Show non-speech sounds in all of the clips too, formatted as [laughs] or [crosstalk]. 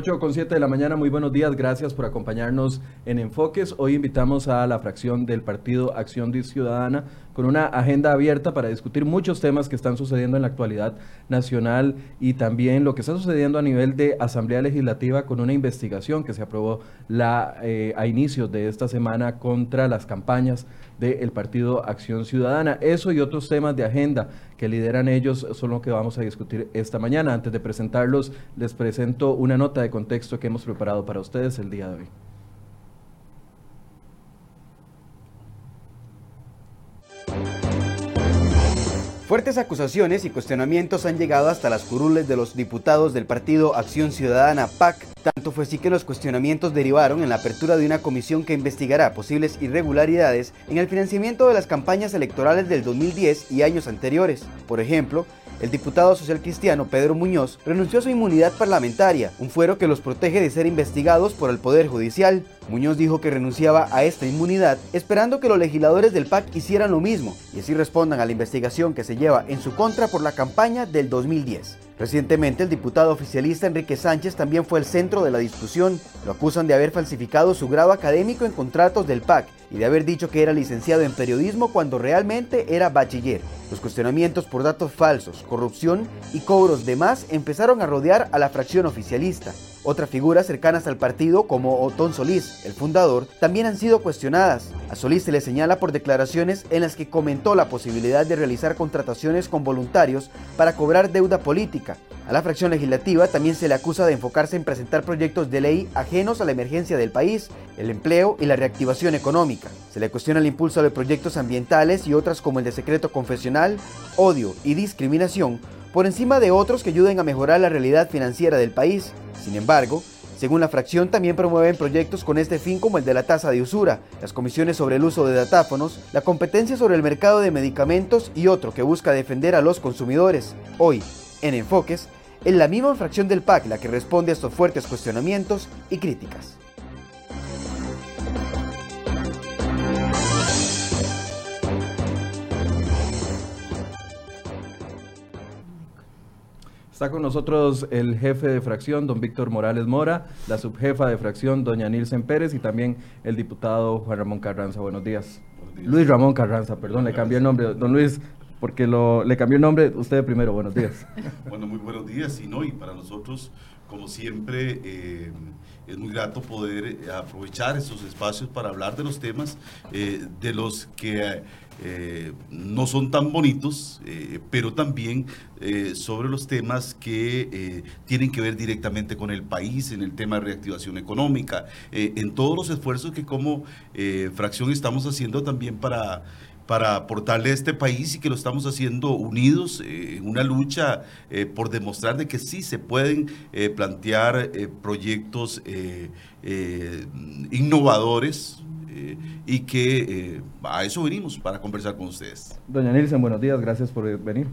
8 con 7 de la mañana, muy buenos días, gracias por acompañarnos en Enfoques. Hoy invitamos a la fracción del partido Acción Ciudadana con una agenda abierta para discutir muchos temas que están sucediendo en la actualidad nacional y también lo que está sucediendo a nivel de Asamblea Legislativa con una investigación que se aprobó la, eh, a inicios de esta semana contra las campañas del partido Acción Ciudadana. Eso y otros temas de agenda que lideran ellos son lo que vamos a discutir esta mañana. Antes de presentarlos, les presento una nota de contexto que hemos preparado para ustedes el día de hoy. Fuertes acusaciones y cuestionamientos han llegado hasta las curules de los diputados del partido Acción Ciudadana PAC. Tanto fue así que los cuestionamientos derivaron en la apertura de una comisión que investigará posibles irregularidades en el financiamiento de las campañas electorales del 2010 y años anteriores. Por ejemplo, el diputado social cristiano Pedro Muñoz renunció a su inmunidad parlamentaria, un fuero que los protege de ser investigados por el Poder Judicial. Muñoz dijo que renunciaba a esta inmunidad esperando que los legisladores del PAC hicieran lo mismo y así respondan a la investigación que se lleva en su contra por la campaña del 2010. Recientemente, el diputado oficialista Enrique Sánchez también fue el centro de la discusión. Lo acusan de haber falsificado su grado académico en contratos del PAC y de haber dicho que era licenciado en periodismo cuando realmente era bachiller. Los cuestionamientos por datos falsos, corrupción y cobros de más empezaron a rodear a la fracción oficialista. Otras figuras cercanas al partido, como Otón Solís, el fundador, también han sido cuestionadas. A Solís se le señala por declaraciones en las que comentó la posibilidad de realizar contrataciones con voluntarios para cobrar deuda política. A la fracción legislativa también se le acusa de enfocarse en presentar proyectos de ley ajenos a la emergencia del país, el empleo y la reactivación económica. Se le cuestiona el impulso de proyectos ambientales y otras como el de secreto confesional, odio y discriminación, por encima de otros que ayuden a mejorar la realidad financiera del país. Sin embargo, según la fracción, también promueven proyectos con este fin como el de la tasa de usura, las comisiones sobre el uso de datáfonos, la competencia sobre el mercado de medicamentos y otro que busca defender a los consumidores. Hoy, en Enfoques, es la misma fracción del PAC la que responde a estos fuertes cuestionamientos y críticas. Está con nosotros el jefe de fracción, don Víctor Morales Mora, la subjefa de fracción, doña Nilsen Pérez, y también el diputado Juan Ramón Carranza. Buenos días. Luis Ramón Carranza, perdón, le cambié el nombre. Don Luis, porque lo, le cambió el nombre usted primero. Buenos días. [laughs] bueno, muy buenos días. Y no, y para nosotros, como siempre, eh, es muy grato poder aprovechar estos espacios para hablar de los temas eh, de los que eh, no son tan bonitos, eh, pero también eh, sobre los temas que tienen que ver directamente con el país, en el tema de reactivación económica, en todos los esfuerzos que como fracción estamos haciendo también para para aportarle a este país y que lo estamos haciendo unidos en una lucha por demostrar de que sí se pueden plantear proyectos innovadores, eh, y que eh, a eso venimos, para conversar con ustedes. Doña Nilsen, buenos días, gracias por venir.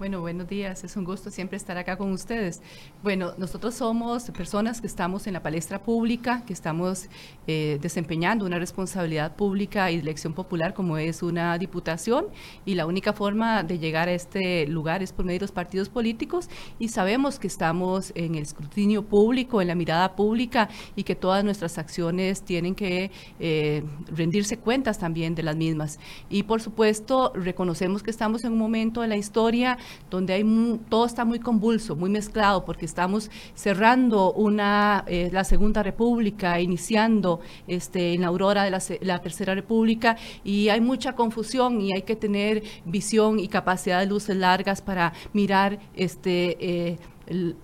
Bueno, buenos días. Es un gusto siempre estar acá con ustedes. Bueno, nosotros somos personas que estamos en la palestra pública, que estamos eh, desempeñando una responsabilidad pública y elección popular como es una diputación y la única forma de llegar a este lugar es por medio de los partidos políticos y sabemos que estamos en el escrutinio público, en la mirada pública y que todas nuestras acciones tienen que eh, rendirse cuentas también de las mismas. Y por supuesto, reconocemos que estamos en un momento de la historia donde hay todo está muy convulso, muy mezclado, porque estamos cerrando una, eh, la Segunda República, iniciando este, en la aurora de la, la, Tercera República, y hay mucha confusión y hay que tener visión y capacidad de luces largas para mirar este, eh,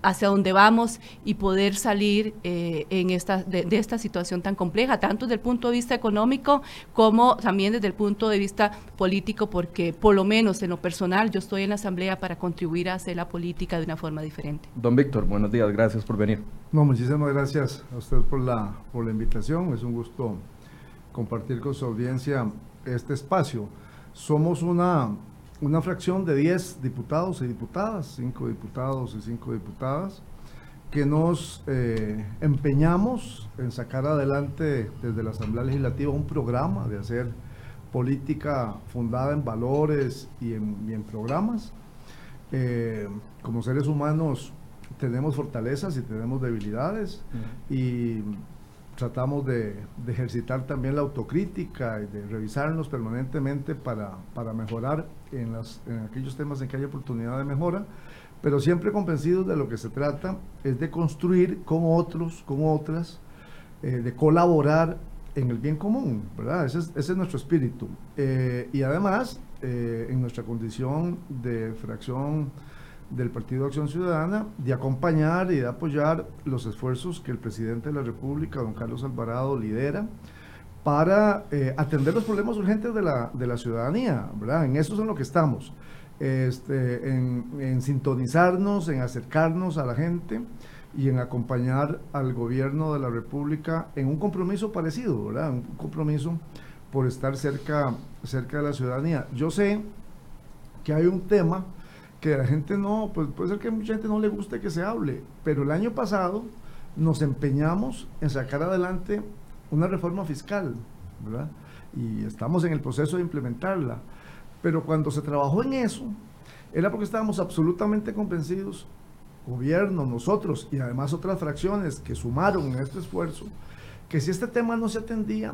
hacia dónde vamos y poder salir eh, en esta, de, esta situación tan compleja, tanto desde el punto de vista económico como también desde el punto de vista político, porque por lo menos en lo personal yo estoy en la Asamblea para contribuir a hacer la política de una forma diferente. Don Víctor, buenos días, gracias por venir. No, muchísimas gracias a usted por la, por la invitación, es un gusto compartir con su audiencia este espacio. Somos una una fracción de 10 diputados y diputadas, 5 diputados y 5 diputadas, que nos eh, empeñamos en sacar adelante desde la Asamblea Legislativa un programa de hacer política fundada en valores y en, programas. Eh, como seres humanos tenemos fortalezas y tenemos debilidades y tratamos de, ejercitar también la autocrítica y de revisarnos permanentemente para, para mejorar en, las, en aquellos temas en que hay oportunidad de mejora, pero siempre convencidos de lo que se trata es de construir con otros, con otras, eh, de colaborar en el bien común, ¿verdad? Ese es, ese es nuestro espíritu. Eh, y además, eh, en nuestra condición de fracción del Partido Acción Ciudadana de acompañar y de apoyar los esfuerzos que el presidente de la República, don Carlos Alvarado, lidera para eh, atender los problemas urgentes de la, de la ciudadanía, ¿verdad? En eso es en lo que estamos, este, en, sintonizarnos, en acercarnos a la gente y en acompañar al gobierno de la República en un compromiso parecido, ¿verdad? Un compromiso por estar cerca, cerca de la ciudadanía. Yo sé que hay un tema que la gente no, pues puede ser que mucha gente no le guste que se hable, pero el año pasado nos empeñamos en sacar adelante una reforma fiscal, ¿verdad? Y estamos en el proceso de implementarla. Pero cuando se trabajó en eso, era porque estábamos absolutamente convencidos, gobierno, nosotros y además otras fracciones que sumaron en este esfuerzo, que si este tema no se atendía,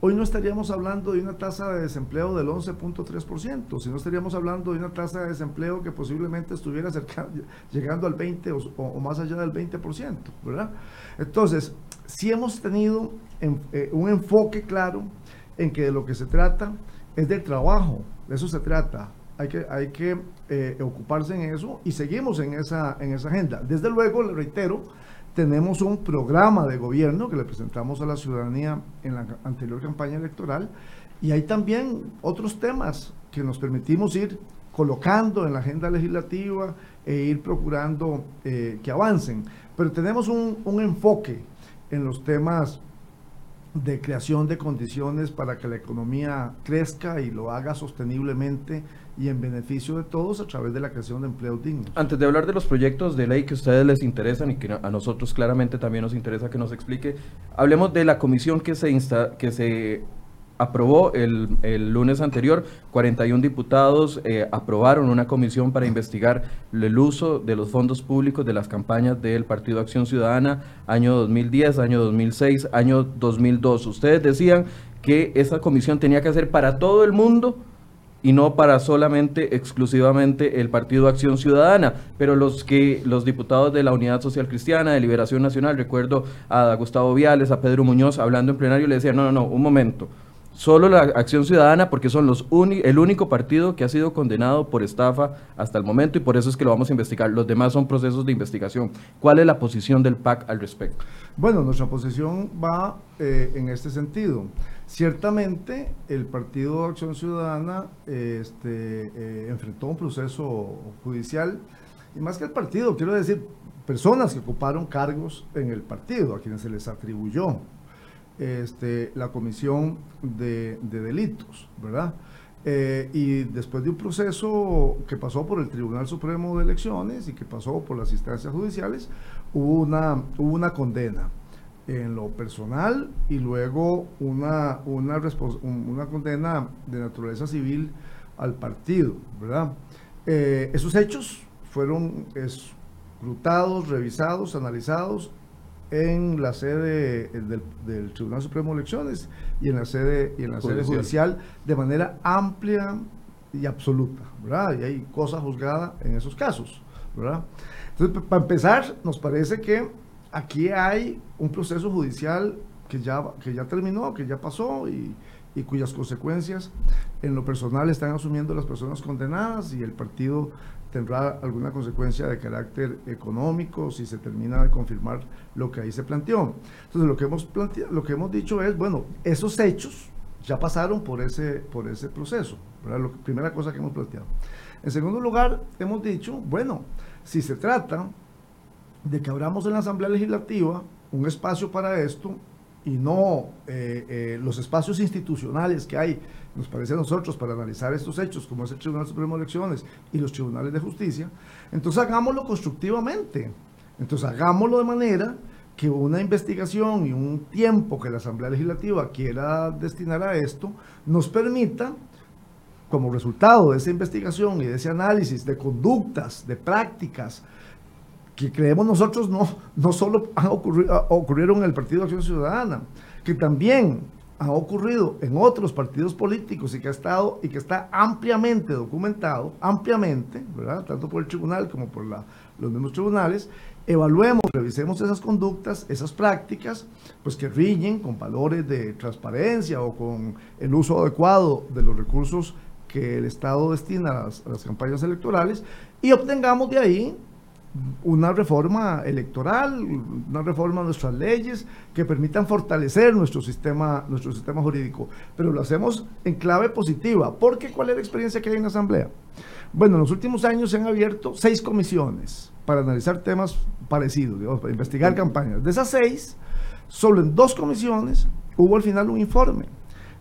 hoy no estaríamos hablando de una tasa de desempleo del 11.3%, sino estaríamos hablando de una tasa de desempleo que posiblemente estuviera cerca, llegando al 20 o, más allá del 20%, ¿verdad? Entonces, si hemos tenido eh, un enfoque claro en que de lo que se trata es del trabajo, de eso se trata. Hay que, hay que eh, ocuparse en eso y seguimos en esa, en esa agenda. Desde luego, le reitero, tenemos un programa de gobierno que le presentamos a la ciudadanía en la anterior campaña electoral y hay también otros temas que nos permitimos ir colocando en la agenda legislativa e ir procurando eh, que avancen. Pero tenemos un, un enfoque en los temas de creación de condiciones para que la economía crezca y lo haga sosteniblemente y en beneficio de todos a través de la creación de empleos dignos. Antes de hablar de los proyectos de ley que a ustedes les interesan y que a nosotros claramente también nos interesa que nos explique, hablemos de la comisión que se, insta, que se aprobó el, el, lunes anterior, 41 diputados eh, aprobaron una comisión para investigar el uso de los fondos públicos de las campañas del Partido Acción Ciudadana año 2010, año 2006, año 2002. Ustedes decían que esa comisión tenía que ser para todo el mundo y no para solamente exclusivamente el Partido Acción Ciudadana, pero los que los diputados de la Unidad Social Cristiana, de Liberación Nacional, recuerdo a Gustavo Viales, a Pedro Muñoz hablando en plenario le decían, "No, no, no, un momento. Solo la Acción Ciudadana porque son los el único partido que ha sido condenado por estafa hasta el momento y por eso es que lo vamos a investigar. Los demás son procesos de investigación. ¿Cuál es la posición del PAC al respecto? Bueno, nuestra posición va eh, en este sentido. Ciertamente, el Partido Acción Ciudadana este, eh, enfrentó un proceso judicial, y más que el partido, quiero decir, personas que ocuparon cargos en el partido, a quienes se les atribuyó este, la comisión de, delitos, ¿verdad? Eh, y después de un proceso que pasó por el Tribunal Supremo de Elecciones y que pasó por las instancias judiciales, hubo una, una condena en lo personal y luego una, una, una condena de naturaleza civil al partido, ¿verdad? Eh, esos hechos fueron escrutados, revisados, analizados en la sede del, Tribunal Supremo de Elecciones y en la sede y en la judicial. sede judicial de manera amplia y absoluta, ¿verdad? Y hay cosa juzgada en esos casos, ¿verdad? Entonces, para empezar, nos parece que aquí hay un proceso judicial que ya, que ya terminó, que ya pasó y, cuyas consecuencias en lo personal están asumiendo las personas condenadas y el partido tendrá alguna consecuencia de carácter económico si se termina de confirmar lo que ahí se planteó. Entonces lo que hemos, lo que hemos dicho es, bueno, esos hechos ya pasaron por ese, por ese proceso, primera cosa que hemos planteado. En segundo lugar, hemos dicho, bueno, si se trata de que abramos en la Asamblea Legislativa un espacio para esto y no eh, eh, los espacios institucionales que hay nos parece a nosotros, para analizar estos hechos, como es el Tribunal Supremo de Elecciones y los tribunales de justicia, entonces hagámoslo constructivamente. Entonces hagámoslo de manera que una investigación y un tiempo que la Asamblea Legislativa quiera destinar a esto nos permita, como resultado de esa investigación y de ese análisis de conductas, de prácticas, que creemos nosotros no, no solo han ocurrido, ocurrieron en el Partido de Acción Ciudadana, que también ha ocurrido en otros partidos políticos y que ha estado y que está ampliamente documentado, ampliamente, ¿verdad? tanto por el tribunal como por los mismos tribunales, evaluemos, revisemos esas conductas, esas prácticas, pues que riñen con valores de transparencia o con el uso adecuado de los recursos que el Estado destina a las campañas electorales y obtengamos de ahí una reforma electoral, una reforma de nuestras leyes que permitan fortalecer nuestro sistema, nuestro sistema jurídico. Pero lo hacemos en clave positiva, porque ¿cuál es la experiencia que hay en la Asamblea? Bueno, en los últimos años se han abierto seis comisiones para analizar temas parecidos, digamos, para investigar campañas. De esas seis, solo en dos comisiones hubo al final un informe.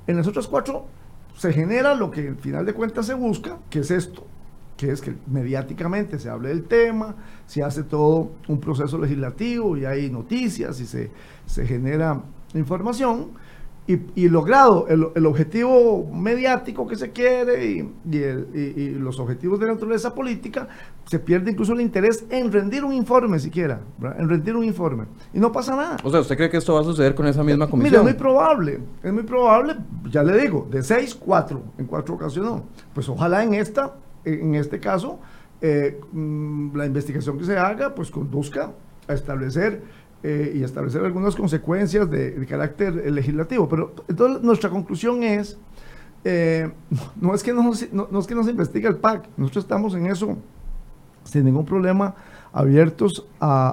En las otras cuatro se genera lo que al final de cuentas se busca, que es esto, que es que mediáticamente se hable del tema, se hace todo un proceso legislativo y hay noticias y se, se genera información y, logrado el, objetivo mediático que se quiere y, los objetivos de naturaleza política, se pierde incluso el interés en rendir un informe siquiera, en rendir un informe. Y no pasa nada. O sea, ¿usted cree que esto va a suceder con esa misma comisión? Mire, es muy probable, es muy probable, ya le digo, de seis, cuatro, en cuatro ocasiones Pues ojalá en esta, en este caso, eh, mm, la investigación que se haga, pues conduzca a establecer eh, y establecer algunas consecuencias de, carácter legislativo. Pero entonces nuestra conclusión es, eh, [laughs] no, es que no, no, es que no se investigue el PAC, nosotros estamos en eso sin ningún problema abiertos a,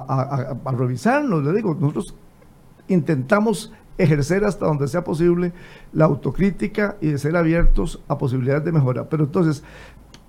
a, a, revisarnos, le digo, nosotros intentamos ejercer hasta donde sea posible la autocrítica y de ser abiertos a posibilidades de mejora. Pero entonces,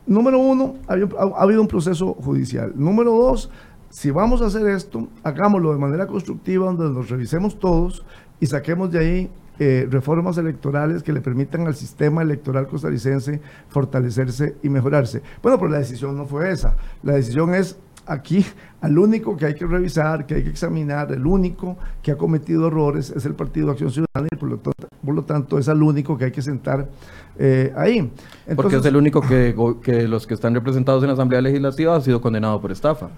número uno, ha, ha habido un proceso judicial. Número dos, si vamos a hacer esto, hagámoslo de manera constructiva, donde nos revisemos todos y saquemos de ahí eh, reformas electorales que le permitan al sistema electoral costarricense fortalecerse y mejorarse. Bueno, pero la decisión no fue esa. La decisión es aquí al único que hay que revisar, que hay que examinar, el único que ha cometido errores es el Partido Acción Ciudadana y por lo por lo tanto es al único que hay que sentar eh, ahí. Porque es el único que, que los que están representados en la Asamblea Legislativa ha sido condenado por estafa.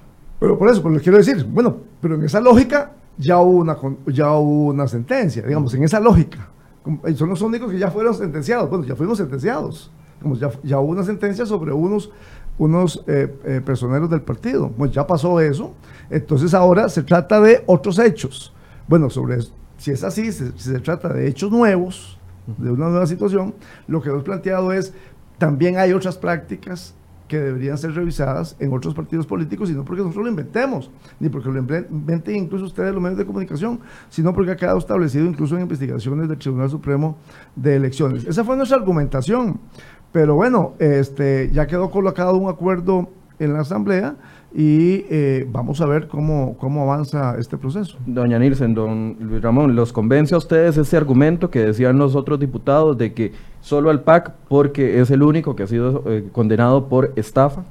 Pero por eso, pues les quiero decir, bueno, pero en esa lógica ya hubo una, ya hubo una sentencia, digamos, en esa lógica. Son los únicos que ya fueron sentenciados. Bueno, ya fuimos sentenciados. ya, ya hubo una sentencia sobre unos, unos eh, eh, personeros del partido. Pues ya pasó eso. Entonces ahora se trata de otros hechos. Bueno, sobre si es así, si se trata de hechos nuevos, de una nueva situación, lo que hemos planteado es, también hay otras prácticas que deberían ser revisadas en otros partidos políticos, y no porque nosotros lo inventemos, ni porque lo inventen incluso ustedes los medios de comunicación, sino porque ha quedado establecido incluso en investigaciones del Tribunal Supremo de Elecciones. Esa fue nuestra argumentación, pero bueno, este, ya quedó colocado un acuerdo en la Asamblea y eh, vamos a ver cómo, cómo avanza este proceso. Doña Nilsen, don Luis Ramón, ¿los convence a ustedes ese argumento que decían los otros diputados de que solo al PAC porque es el único que ha sido eh, condenado por estafa?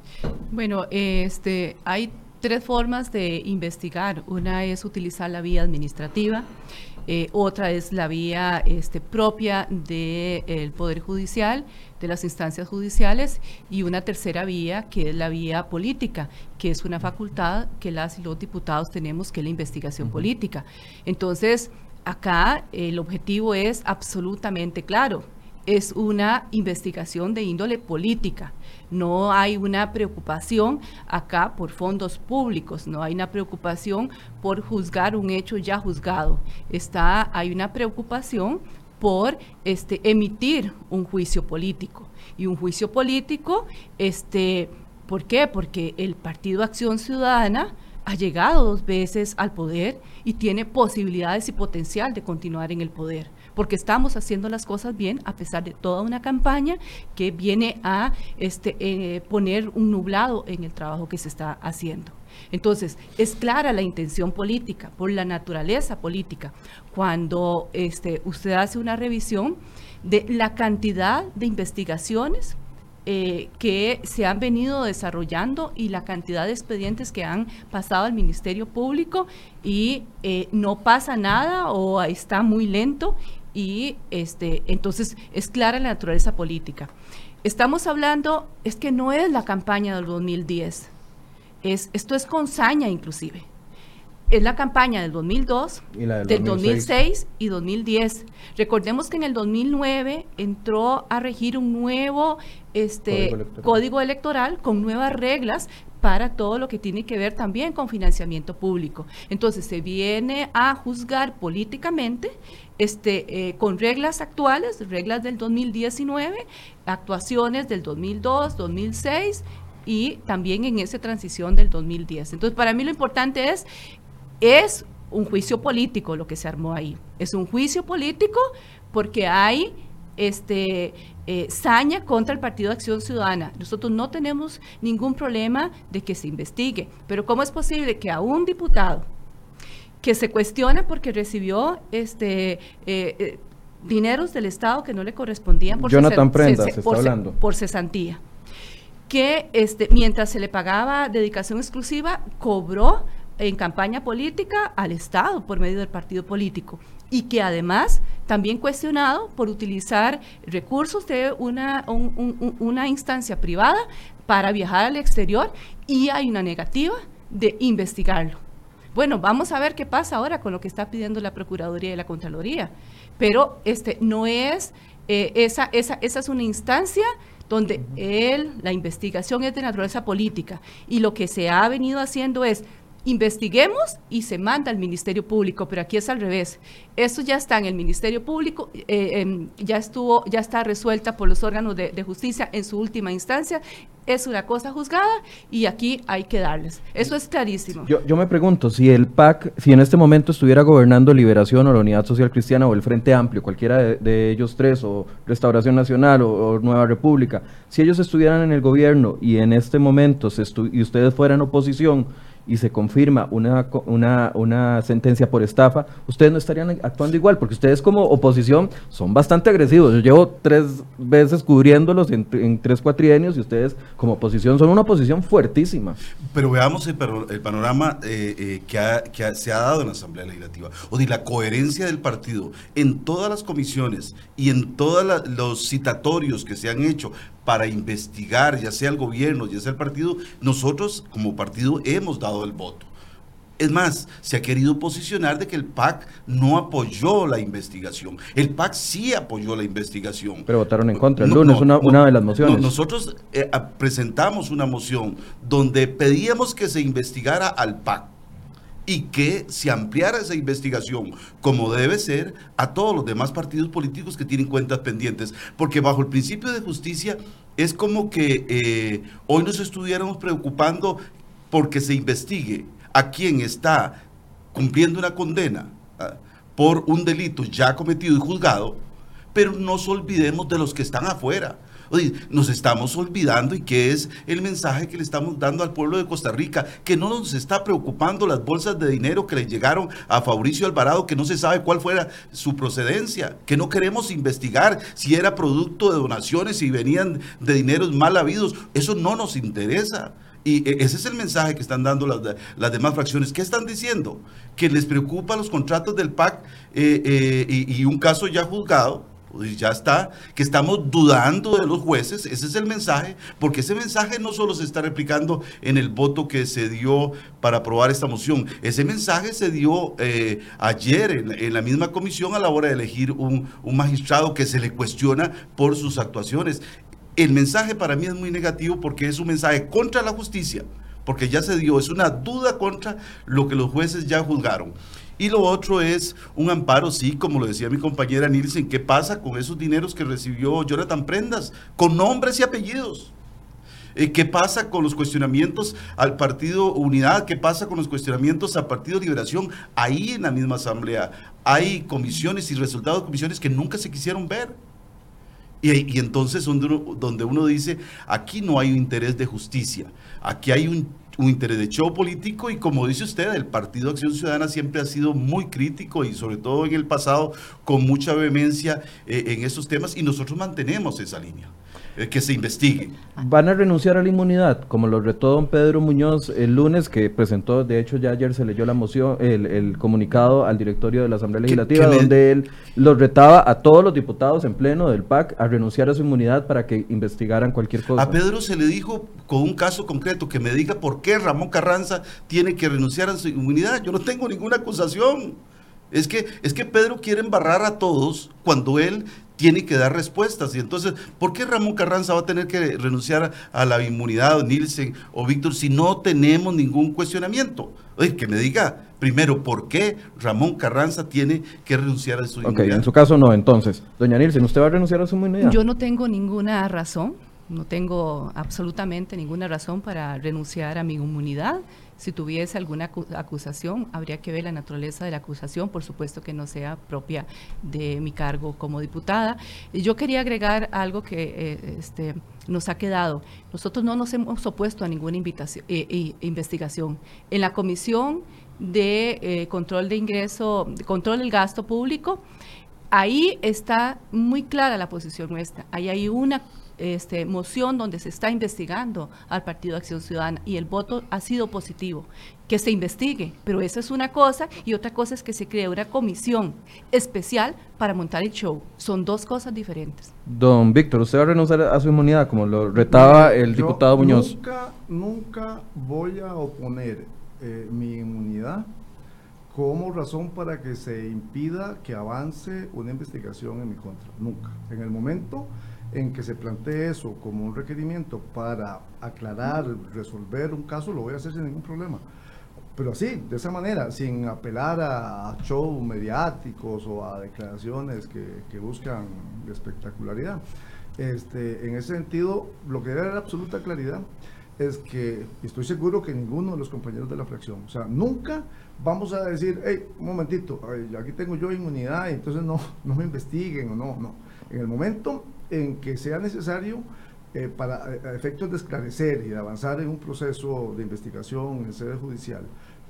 Bueno, este, hay tres formas de investigar. Una es utilizar la vía administrativa eh, otra es la vía este, propia del Poder Judicial, de las instancias judiciales, y una tercera vía que es la vía política, que es una facultad que las y los diputados tenemos, que es la investigación política. Entonces, acá el objetivo es absolutamente claro, es una investigación de índole política. No hay una preocupación acá por fondos públicos, no hay una preocupación por juzgar un hecho ya juzgado. Está, hay una preocupación por este, emitir un juicio político. Y un juicio político, este, ¿por qué? Porque el Partido Acción Ciudadana ha llegado dos veces al poder y tiene posibilidades y potencial de continuar en el poder porque estamos haciendo las cosas bien a pesar de toda una campaña que viene a este, eh, poner un nublado en el trabajo que se está haciendo. Entonces, es clara la intención política, por la naturaleza política, cuando este, usted hace una revisión de la cantidad de investigaciones eh, que se han venido desarrollando y la cantidad de expedientes que han pasado al Ministerio Público y eh, no pasa nada o está muy lento y este, entonces es clara la naturaleza política. Estamos hablando, es que no es la campaña del 2010. Es, esto es con saña inclusive. Es la campaña del 2002, del, 2006. y 2010. Recordemos que en el 2009 entró a regir un nuevo este, código electoral con nuevas reglas para todo lo que tiene que ver también con financiamiento público. Entonces se viene a juzgar políticamente este, eh, con reglas actuales, reglas del 2019, actuaciones del 2002, 2006 y también en esa transición del 2010. Entonces para mí lo importante es, es un juicio político lo que se armó ahí. Es un juicio político porque hay este, eh, saña contra el Partido de Acción Ciudadana. Nosotros no tenemos ningún problema de que se investigue, pero ¿cómo es posible que a un diputado que se cuestiona porque recibió este, eh, eh, dineros del Estado que no le correspondían por, Jonathan Prenda, se está hablando. por cesantía, que este, mientras se le pagaba dedicación exclusiva, cobró en campaña política al Estado por medio del partido político y que además también cuestionado por utilizar recursos de una, una instancia privada para viajar al exterior y hay una negativa de investigarlo. Bueno, vamos a ver qué pasa ahora con lo que está pidiendo la Procuraduría y la Contraloría. Pero este no es, eh, esa, esa, esa es una instancia donde él, la investigación es de naturaleza política y lo que se ha venido haciendo es investiguemos y se manda al Ministerio Público, pero aquí es al revés. Esto ya está en el Ministerio Público, eh, em, ya estuvo, ya está resuelta por los órganos de, justicia en su última instancia. Es una cosa juzgada y aquí hay que darles. Eso es clarísimo. Yo, me pregunto, si el PAC, si en este momento estuviera gobernando Liberación o la Unidad Social Cristiana o el Frente Amplio, cualquiera de, ellos tres, o Restauración Nacional o, Nueva República, si ellos estuvieran en el gobierno y en este momento se y ustedes fueran oposición, y se confirma una, una, una, sentencia por estafa, ustedes no estarían actuando igual, porque ustedes como oposición son bastante agresivos. Yo llevo tres veces cubriéndolos en, tres cuatrienios y ustedes como oposición son una oposición fuertísima. Pero veamos el, panorama eh, eh, que, que se ha dado en la Asamblea Legislativa, o de la coherencia del partido en todas las comisiones y en todos los citatorios que se han hecho para investigar, ya sea el gobierno, ya sea el partido, nosotros como partido hemos dado el voto. Es más, se ha querido posicionar de que el PAC no apoyó la investigación. El PAC sí apoyó la investigación. Pero votaron en contra el lunes, una, una, de las mociones. nosotros eh, presentamos una moción donde pedíamos que se investigara al PAC y que se ampliara esa investigación, como debe ser, a todos los demás partidos políticos que tienen cuentas pendientes. Porque bajo el principio de justicia es como que eh, hoy nos estuviéramos preocupando porque se investigue a quien está cumpliendo una condena ah, por un delito ya cometido y juzgado, pero no nos olvidemos de los que están afuera nos estamos olvidando y qué es el mensaje que le estamos dando al pueblo de Costa Rica, que no nos está preocupando las bolsas de dinero que le llegaron a Fabricio Alvarado, que no se sabe cuál fuera su procedencia, que no queremos investigar si era producto de donaciones, si venían de dineros mal habidos, eso no nos interesa. Y e, ese es el mensaje que están dando las, las, demás fracciones. ¿Qué están diciendo? Que les preocupa los contratos del PAC eh, eh, y, un caso ya juzgado pues ya está, que estamos dudando de los jueces, ese es el mensaje, porque ese mensaje no solo se está replicando en el voto que se dio para aprobar esta moción, ese mensaje se dio eh, ayer en, la misma comisión a la hora de elegir un, un magistrado que se le cuestiona por sus actuaciones. El mensaje para mí es muy negativo porque es un mensaje contra la justicia, porque ya se dio, es una duda contra lo que los jueces ya juzgaron. Y lo otro es un amparo, sí, como lo decía mi compañera Nielsen, ¿qué pasa con esos dineros que recibió Jonathan Prendas? Con nombres y apellidos. Eh, ¿Qué pasa con los cuestionamientos al Partido Unidad? ¿Qué pasa con los cuestionamientos al Partido Liberación? Ahí en la misma asamblea hay comisiones y resultados de comisiones que nunca se quisieron ver. Y, entonces donde donde uno dice, aquí no hay un interés de justicia, aquí hay un un interés de show político y como dice usted, el Partido Acción Ciudadana siempre ha sido muy crítico y sobre todo en el pasado con mucha vehemencia eh, en estos temas y nosotros mantenemos esa línea. Eh, que se investigue. ¿Van a renunciar a la inmunidad, como lo retó don Pedro Muñoz el lunes, que presentó, de hecho ya ayer se leyó la moción, el, comunicado al directorio de la Asamblea Legislativa, donde él los retaba a todos los diputados en pleno del PAC a renunciar a su inmunidad para que investigaran cualquier cosa? A Pedro se le dijo con un caso concreto que me diga por qué Ramón Carranza tiene que renunciar a su inmunidad. Yo no tengo ninguna acusación. Es que, es que Pedro quiere embarrar a todos cuando él tiene que dar respuestas. Y entonces, ¿por qué Ramón Carranza va a tener que renunciar a la inmunidad, Nielsen o Víctor, si no tenemos ningún cuestionamiento? Oye, que me diga primero por qué Ramón Carranza tiene que renunciar a su inmunidad. Ok, en su caso no, entonces. Doña Nielsen, ¿usted va a renunciar a su inmunidad? Yo no tengo ninguna razón, no tengo absolutamente ninguna razón para renunciar a mi inmunidad. Si tuviese alguna acusación, habría que ver la naturaleza de la acusación, por supuesto que no sea propia de mi cargo como diputada. Yo quería agregar algo que eh, este, nos ha quedado. Nosotros no nos hemos opuesto a ninguna invitación, eh, investigación. En la Comisión de eh, Control de Ingreso, Control del Gasto Público, ahí está muy clara la posición nuestra. Ahí hay una este, moción donde se está investigando al Partido Acción Ciudadana y el voto ha sido positivo. Que se investigue, pero eso es una cosa y otra cosa es que se cree una comisión especial para montar el show. Son dos cosas diferentes. Don Víctor, ¿usted va a renunciar a su inmunidad como lo retaba el diputado Muñoz? Nunca, nunca voy a oponer eh, mi inmunidad como razón para que se impida que avance una investigación en mi contra. Nunca. En el momento en que se plantee eso como un requerimiento para aclarar, resolver un caso, lo voy a hacer sin ningún problema. Pero así, de esa manera, sin apelar a, shows mediáticos o a declaraciones que, buscan espectacularidad. Este, en ese sentido, lo que debe dar absoluta claridad es que estoy seguro que ninguno de los compañeros de la fracción, o sea, nunca vamos a decir, hey, un momentito, aquí tengo yo inmunidad entonces no, no me investiguen o no, no. En el momento en que sea necesario eh, para efectos de esclarecer y de avanzar en un proceso de investigación en sede judicial,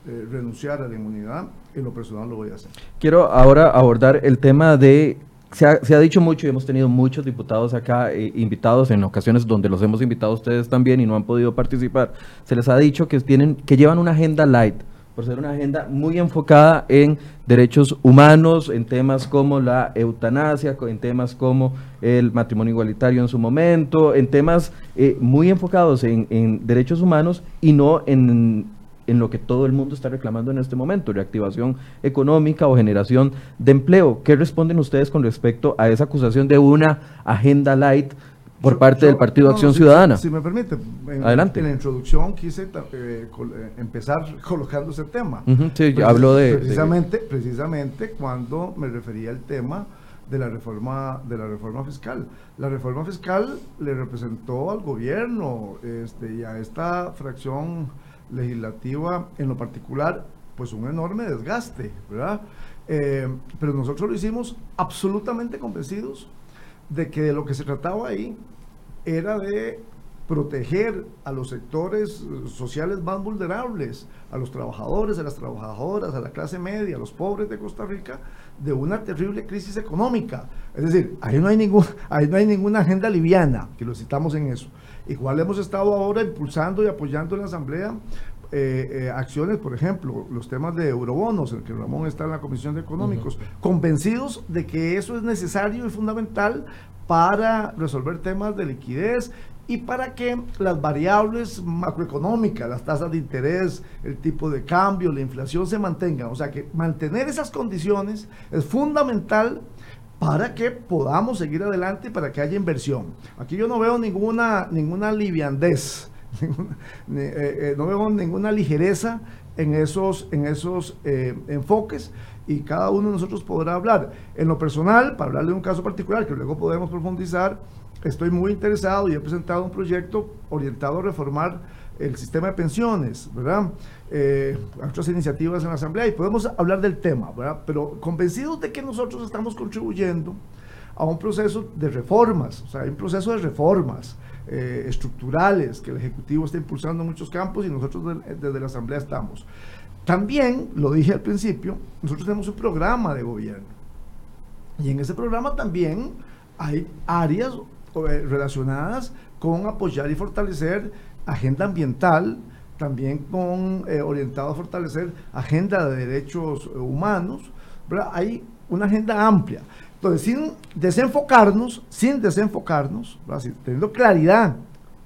eh, renunciar a la inmunidad, en lo personal lo voy a hacer. Quiero ahora abordar el tema de se ha, dicho mucho y hemos tenido muchos diputados acá eh, invitados en ocasiones donde los hemos invitado a ustedes también y no han podido participar. Se les ha dicho que tienen que llevan una agenda light por ser una agenda muy enfocada en derechos humanos, en temas como la eutanasia, en temas como el matrimonio igualitario en su momento, en temas eh, muy enfocados en, derechos humanos y no en, en lo que todo el mundo está reclamando en este momento, reactivación económica o generación de empleo. ¿Qué responden ustedes con respecto a esa acusación de una agenda light por parte del Partido Acción Ciudadana. Si me permite, en, Adelante. en la introducción quise eh, eh, empezar colocando ese tema. sí, hablo de precisamente, precisamente cuando me refería al tema de la reforma de la reforma fiscal. La reforma fiscal le representó al gobierno este, y a esta fracción legislativa en lo particular, pues un enorme desgaste, ¿verdad? Eh, pero nosotros lo hicimos absolutamente convencidos de que de lo que se trataba ahí era de proteger a los sectores sociales más vulnerables, a los trabajadores, a las trabajadoras, a la clase media, a los pobres de Costa Rica, de una terrible crisis económica. Es decir, ahí no hay, ningún, [laughs] ahí no hay ninguna agenda liviana, que lo citamos en eso. Igual hemos estado ahora impulsando y apoyando en la Asamblea eh, eh, acciones, por ejemplo, los temas de eurobonos, en el que Ramón está en la Comisión de Económicos, convencidos de que eso es necesario y fundamental para resolver temas de liquidez y para que las variables macroeconómicas, las tasas de interés, el tipo de cambio, la inflación se mantengan. O sea que mantener esas condiciones es fundamental para que podamos seguir adelante y para que haya inversión. Aquí yo no veo ninguna, ninguna liviandez, eh, eh, no veo ninguna ligereza en esos, en esos eh, enfoques y cada uno de nosotros podrá hablar. En lo personal, para hablar de un caso particular que luego podemos profundizar, estoy muy interesado y he presentado un proyecto orientado a reformar el sistema de pensiones, ¿verdad? Eh, otras iniciativas en la Asamblea y podemos hablar del tema, ¿verdad? Pero convencidos de que nosotros estamos contribuyendo a un proceso de reformas, o sea, hay un proceso de reformas eh, estructurales que el Ejecutivo está impulsando en muchos campos y nosotros desde la Asamblea estamos. También, lo dije al principio, nosotros tenemos un programa de gobierno. Y en ese programa también hay áreas eh, relacionadas con apoyar y fortalecer agenda ambiental, también con eh, a fortalecer agenda de derechos humanos. Hay una agenda amplia. Entonces, sin desenfocarnos, sin desenfocarnos, teniendo claridad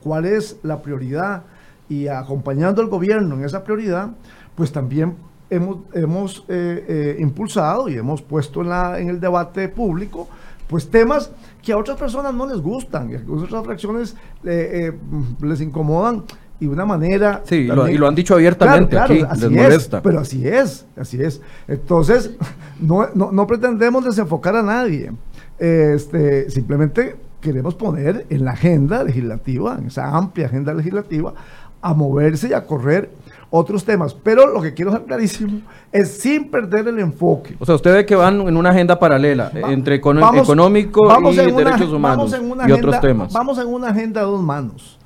cuál es la prioridad y acompañando al gobierno en esa prioridad, pues también hemos, eh, eh, impulsado y hemos puesto en el debate público pues temas que a otras personas no les gustan, que a otras fracciones eh, les incomodan y de una manera... Sí, y lo han dicho abiertamente aquí, les molesta. pero así es, así es. Entonces, [laughs] no, no, no pretendemos desenfocar a nadie. Este, simplemente queremos poner en la agenda legislativa, en esa amplia agenda legislativa, a moverse y a correr otros temas. Pero lo que quiero dejar clarísimo es sin perder el enfoque. O sea, usted ve que van en una agenda paralela entre económico y derechos humanos y otros temas. Vamos en una agenda a dos manos.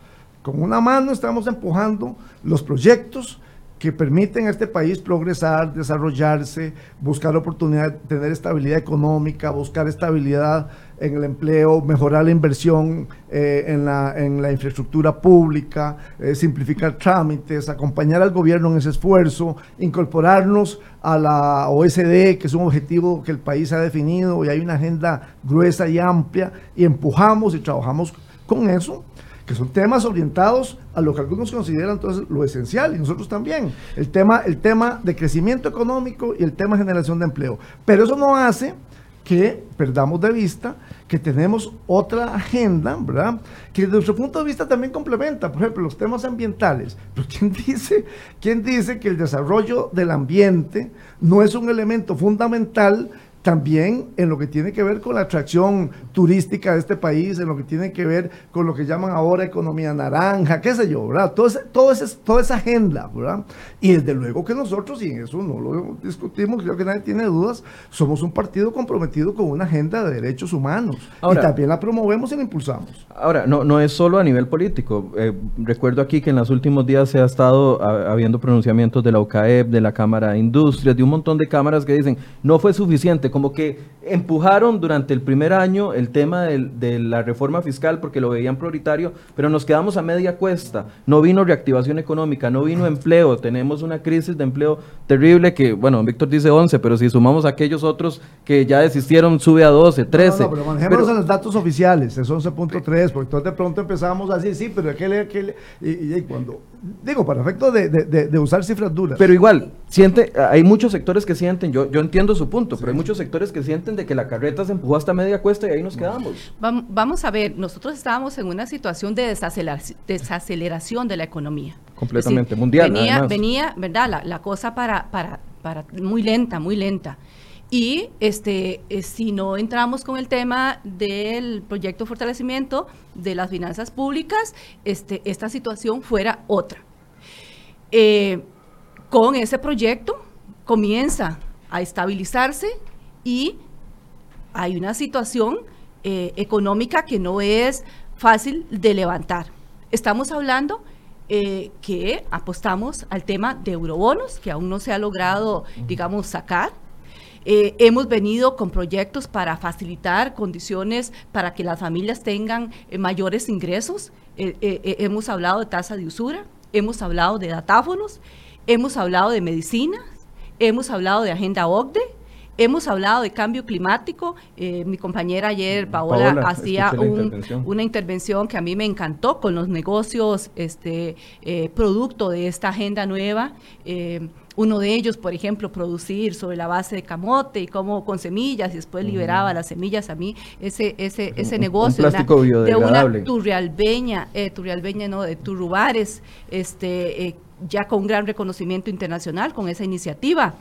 Con una mano estamos empujando los proyectos que permiten a este país progresar, desarrollarse, buscar oportunidad, tener estabilidad económica, buscar estabilidad en el empleo, mejorar la inversión eh, en, la, infraestructura pública, eh, simplificar trámites, acompañar al gobierno en ese esfuerzo, incorporarnos a la OSD, que es un objetivo que el país ha definido y hay una agenda gruesa y amplia, y empujamos y trabajamos con eso que son temas orientados a lo que algunos consideran entonces lo esencial y nosotros también, el tema, el tema de crecimiento económico y el tema de generación de empleo. Pero eso no hace que perdamos de vista que tenemos otra agenda, ¿verdad? Que desde nuestro punto de vista también complementa, por ejemplo, los temas ambientales. Pero ¿quién [laughs] dice, quién dice que el desarrollo del ambiente no es un elemento fundamental también en lo que tiene que ver con la atracción turística de este país, en lo que tiene que ver con lo que llaman ahora economía naranja, qué sé yo, ¿verdad? Todo todo toda esa agenda, ¿verdad? Y desde luego que nosotros, y en eso no lo discutimos, creo que nadie tiene dudas, somos un partido comprometido con una agenda de derechos humanos y también la promovemos y la impulsamos. Ahora, no, no es solo a nivel político. Eh, recuerdo aquí que en los últimos días se ha estado habiendo pronunciamientos de la OCAEP, de la Cámara de Industrias, de un montón de cámaras que dicen, no fue suficiente como que empujaron durante el primer año el tema de, la reforma fiscal porque lo veían prioritario, pero nos quedamos a media cuesta. No vino reactivación económica, no vino empleo, tenemos una crisis de empleo terrible que, bueno, Víctor dice 11, pero si sumamos aquellos otros que ya desistieron, sube a 12, 13. No, no, pero manejemos en los datos oficiales, es 11.3, porque entonces de pronto empezamos así, sí, pero aquel, aquel y, y, cuando, digo, para efecto de, de, usar cifras duras. Pero igual, siente, hay muchos sectores que sienten, yo, yo entiendo su punto, pero hay muchos sectores que sienten de que la carreta se empujó hasta media cuesta y ahí nos quedamos. Vamos a ver, nosotros estábamos en una situación de desaceleración de la economía. Completamente, mundial. Venía, venía ¿verdad? La, cosa para, para, para muy lenta, muy lenta. Y este, eh, si no entramos con el tema del proyecto de fortalecimiento de las finanzas públicas, este, esta situación fuera otra. Eh, con ese proyecto comienza a estabilizarse y hay una situación eh, económica que no es fácil de levantar. Estamos hablando que apostamos al tema de eurobonos, que aún no se ha logrado, digamos, sacar. Eh, hemos venido con proyectos para facilitar condiciones para que las familias tengan mayores ingresos. hemos hablado de tasa de usura, hemos hablado de datáfonos, hemos hablado de medicinas, hemos hablado de agenda OCDE, Hemos hablado de cambio climático. Eh, mi compañera ayer, mm, Paola, hacía una intervención que a mí me encantó con los negocios este, eh, producto de esta agenda nueva. Eh, uno de ellos, por ejemplo, producir sobre la base de camote y cómo con semillas y después liberaba las semillas. A mí ese ese ese negocio de una turrialbeña, eh, turrialbeña no, de turrubares, este ya con gran reconocimiento internacional con esa iniciativa.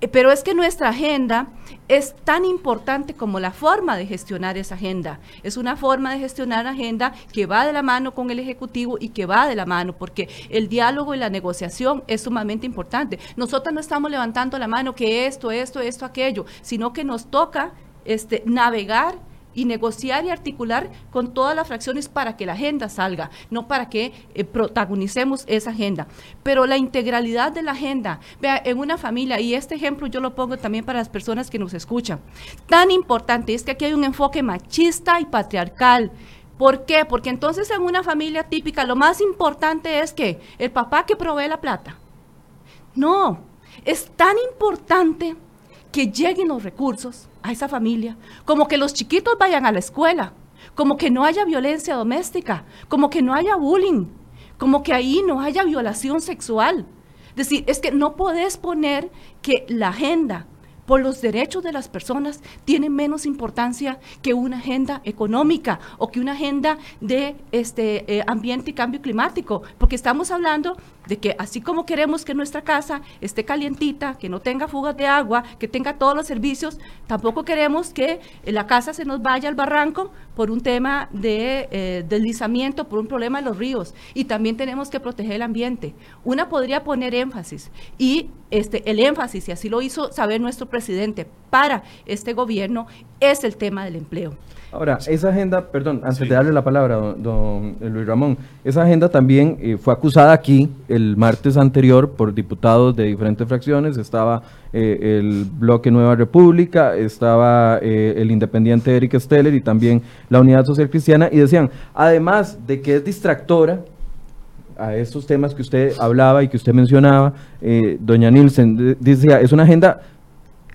Eh, pero es que nuestra agenda es tan importante como la forma de gestionar esa agenda. Es una forma de gestionar la agenda que va de la mano con el Ejecutivo y que va de la mano, porque el diálogo y la negociación es sumamente importante. Nosotros no estamos levantando la mano que esto, esto, esto, aquello, sino que nos toca este, navegar y negociar y articular con todas las fracciones para que la agenda salga, no para que eh, protagonicemos esa agenda. Pero la integralidad de la agenda, vea, en una familia, y este ejemplo yo lo pongo también para las personas que nos escuchan, tan importante es que aquí hay un enfoque machista y patriarcal ¿Por qué? Porque entonces en una familia típica lo más importante es que el papá que provee la plata. No, es tan importante que lleguen los recursos a esa familia, como que los chiquitos vayan a la escuela, como que no haya violencia doméstica, como que no haya bullying, como que ahí no haya violación sexual. Es decir, es que no podés poner que la agenda por los derechos de las personas tiene menos importancia que una agenda económica o que una agenda de este eh, ambiente y cambio climático, porque estamos hablando de que así como queremos que nuestra casa esté calientita, que no tenga fugas de agua, que tenga todos los servicios, tampoco queremos que la casa se nos vaya al barranco por un tema de eh, deslizamiento, por un problema de los ríos. Y también tenemos que proteger el ambiente. Una podría poner énfasis y este, el énfasis, y así lo hizo saber nuestro presidente para este gobierno, es el tema del empleo. Ahora, esa agenda, perdón, antes de darle la palabra, don, don Luis Ramón, esa agenda también eh, fue acusada aquí el martes anterior por diputados de diferentes fracciones, estaba eh, el bloque Nueva República, estaba eh, el independiente Eric Steller y también la Unidad Social Cristiana, y decían, además de que es distractora, a estos temas que usted hablaba y que usted mencionaba, doña Nielsen decía, es una agenda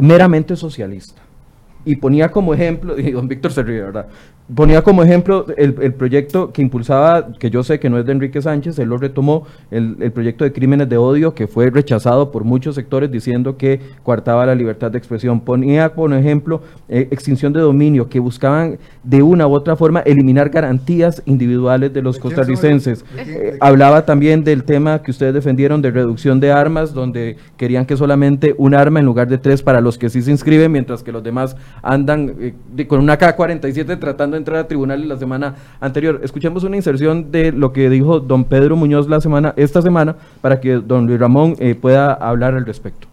meramente socialista y ponía como ejemplo, [laughs] y don Víctor se ríe, ¿verdad? Ponía como ejemplo el, proyecto que impulsaba, que yo sé que no es de Enrique Sánchez, él lo retomó, el, proyecto de crímenes de odio que fue rechazado por muchos sectores diciendo que coartaba la libertad de expresión. Ponía como ejemplo eh, extinción de dominio, que buscaban de una u otra forma eliminar garantías individuales de los costarricenses. Eh, hablaba también del tema que ustedes defendieron de reducción de armas, donde querían que solamente un arma en lugar de tres para los que sí se inscriben, mientras que los demás andan eh, con una K-47 tratando de entrar a tribunales la semana anterior. Escuchemos una inserción de lo que dijo don Pedro Muñoz la semana, esta semana para que don Luis Ramón eh, pueda hablar al respecto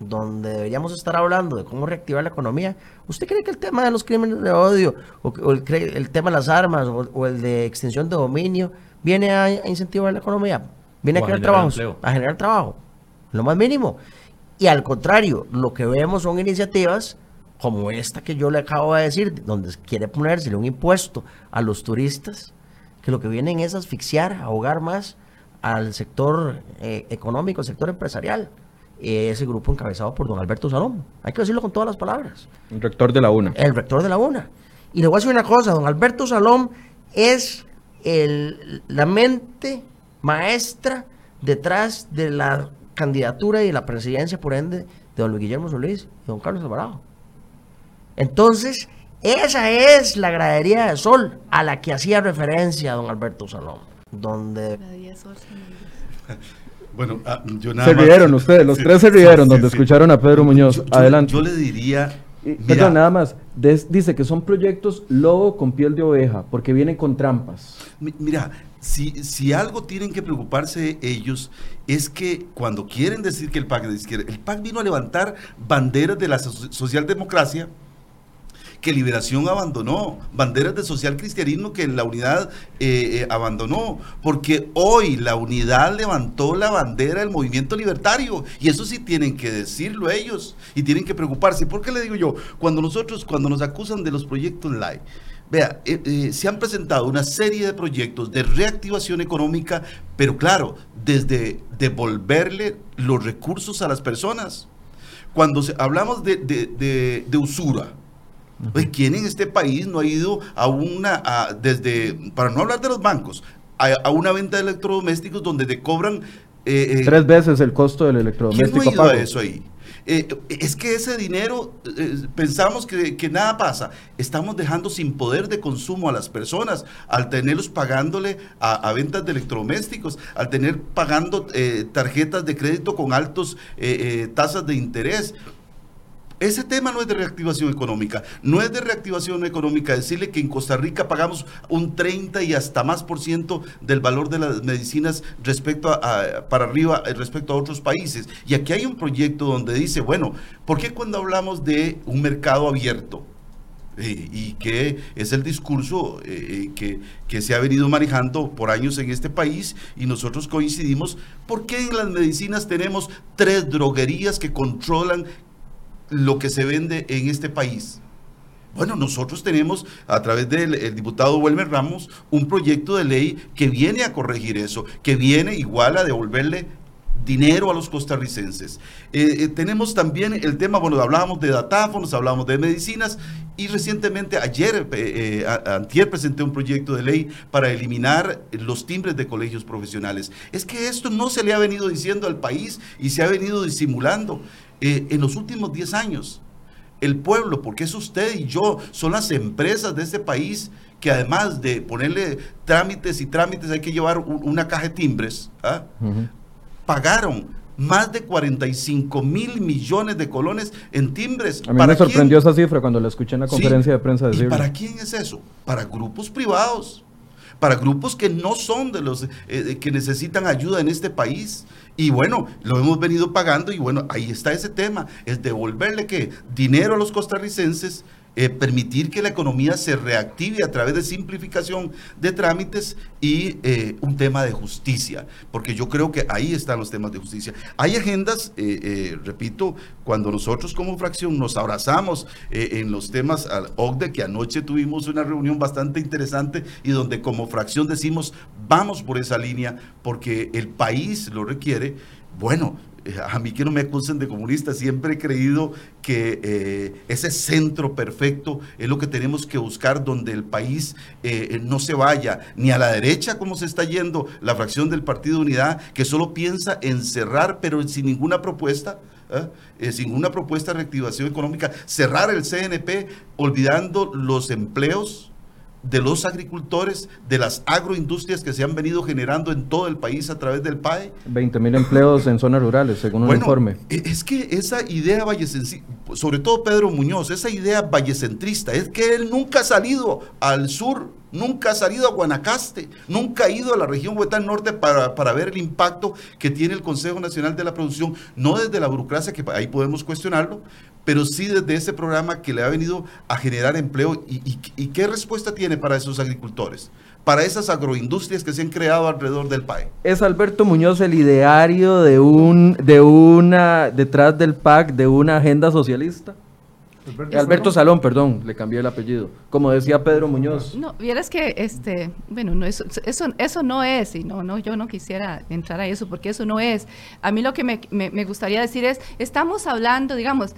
donde deberíamos estar hablando de cómo reactivar la economía, ¿usted cree que el tema de los crímenes de odio, o, el, tema de las armas, o, el de extensión de dominio, viene a, incentivar la economía? ¿Viene a, crear trabajo? A generar trabajo, lo más mínimo. Y al contrario, lo que vemos son iniciativas como esta que yo le acabo de decir, donde quiere ponerse un impuesto a los turistas, que lo que vienen es asfixiar, ahogar más al sector eh, económico, al sector empresarial. Ese grupo encabezado por don Alberto Salón. Hay que decirlo con todas las palabras. El rector de la UNA. El rector de la UNA. Y le voy a decir una cosa, don Alberto Salón es el, la mente maestra detrás de la candidatura y la presidencia, por ende, de don Luis Guillermo Solís y don Carlos Alvarado. Entonces, esa es la gradería de sol a la que hacía referencia don Alberto Salón, donde... [laughs] Bueno, ah, yo nada Se rieron ustedes, los tres se rieron donde escucharon a Pedro Muñoz. Adelante. Yo le diría... Perdón, nada más. dice que son proyectos lobo con piel de oveja, porque vienen con trampas. Mira, si, si algo tienen que preocuparse ellos es que cuando quieren decir que el PAC de izquierda, el PAC vino a levantar banderas de la socialdemocracia, que Liberación abandonó, banderas de social cristianismo que la unidad eh, eh, abandonó, porque hoy la unidad levantó la bandera del movimiento libertario, y eso sí tienen que decirlo ellos, y tienen que preocuparse. ¿Por qué le digo yo? Cuando nosotros, cuando nos acusan de los proyectos live, Vea, eh, se han presentado una serie de proyectos de reactivación económica, pero claro, desde devolverle los recursos a las personas. Cuando hablamos de, de usura, ¿quién en este país no ha ido a una, desde, para no hablar de los bancos, a, una venta de electrodomésticos donde te cobran... Eh, eh, Tres veces el costo del electrodoméstico. ¿Quién no ha ido a eso ahí? Eh, es que ese dinero, pensamos que, nada pasa. Estamos dejando sin poder de consumo a las personas al tenerlos pagándole a, ventas de electrodomésticos, al tener pagando tarjetas de crédito con altos tasas de interés. Ese tema no es de reactivación económica. No es de reactivación económica decirle que en Costa Rica pagamos un 30 y hasta más por ciento del valor de las medicinas respecto a, para arriba eh, respecto a otros países. Y aquí hay un proyecto donde dice, bueno, ¿por qué cuando hablamos de un mercado abierto? Eh, y que es el discurso eh, que, que, se ha venido manejando por años en este país y nosotros coincidimos, ¿por qué en las medicinas tenemos tres droguerías que controlan lo que se vende en este país. Bueno, nosotros tenemos a través del diputado Wilmer Ramos un proyecto de ley que viene a corregir eso, que viene igual a devolverle dinero a los costarricenses. Eh, eh, tenemos también el tema, bueno, hablábamos de datáfonos, hablábamos de medicinas y recientemente, ayer, eh, antier presenté un proyecto de ley para eliminar los timbres de colegios profesionales. Es que esto no se le ha venido diciendo al país y se ha venido disimulando en los últimos 10 años. El pueblo, porque es usted y yo, son las empresas de este país que además de ponerle trámites y trámites hay que llevar una caja de timbres, ¿ah? Pagaron más de 45 mil millones de colones en timbres. A mí me sorprendió esa cifra cuando la escuché en la conferencia de prensa de ¿Y ¿Para quién es eso? Para grupos privados, para grupos que no son de los eh, que necesitan ayuda en este país. Y bueno, lo hemos venido pagando y bueno, ahí está ese tema, es devolverle que dinero a los costarricenses eh, permitir que la economía se reactive a través de simplificación de trámites y eh, un tema de justicia, porque yo creo que ahí están los temas de justicia. Hay agendas, eh, repito, cuando nosotros como fracción nos abrazamos en los temas al OCDE, que anoche tuvimos una reunión bastante interesante y donde como fracción decimos, vamos por esa línea, porque el país lo requiere. Bueno, a mí que no me acusen de comunista, siempre he creído que eh, ese centro perfecto es lo que tenemos que buscar donde el país eh, no se vaya ni a la derecha como se está yendo la fracción del Partido Unidad, que solo piensa en cerrar pero sin ninguna propuesta. ¿eh? sin ninguna propuesta de reactivación económica, cerrar el CNP olvidando los empleos, de los agricultores, de las agroindustrias que se han venido generando en todo el país a través del PAE. 20 mil empleos en zonas rurales, según un informe. E, es que esa idea vallecentrista, sobre todo Pedro Muñoz, esa idea vallecentrista, es que él nunca ha salido al sur Nunca ha salido a Guanacaste, nunca ha ido a la región Huetán Norte para, para, ver el impacto que tiene el Consejo Nacional de la Producción, no desde la burocracia, que ahí podemos cuestionarlo, pero sí desde ese programa que le ha venido a generar empleo. ¿Y, y, qué respuesta tiene para esos agricultores? Para esas agroindustrias que se han creado alrededor del país. ¿Es Alberto Muñoz el ideario de un, de una, detrás del PAC, de una agenda socialista? Alberto, Salón, perdón, le cambié el apellido. Como decía Pedro Muñoz. No, vieras que este, bueno, no eso, eso, eso no es, y no, no, yo no quisiera entrar a eso porque eso no es. A mí lo que me, me gustaría decir es, estamos hablando, digamos,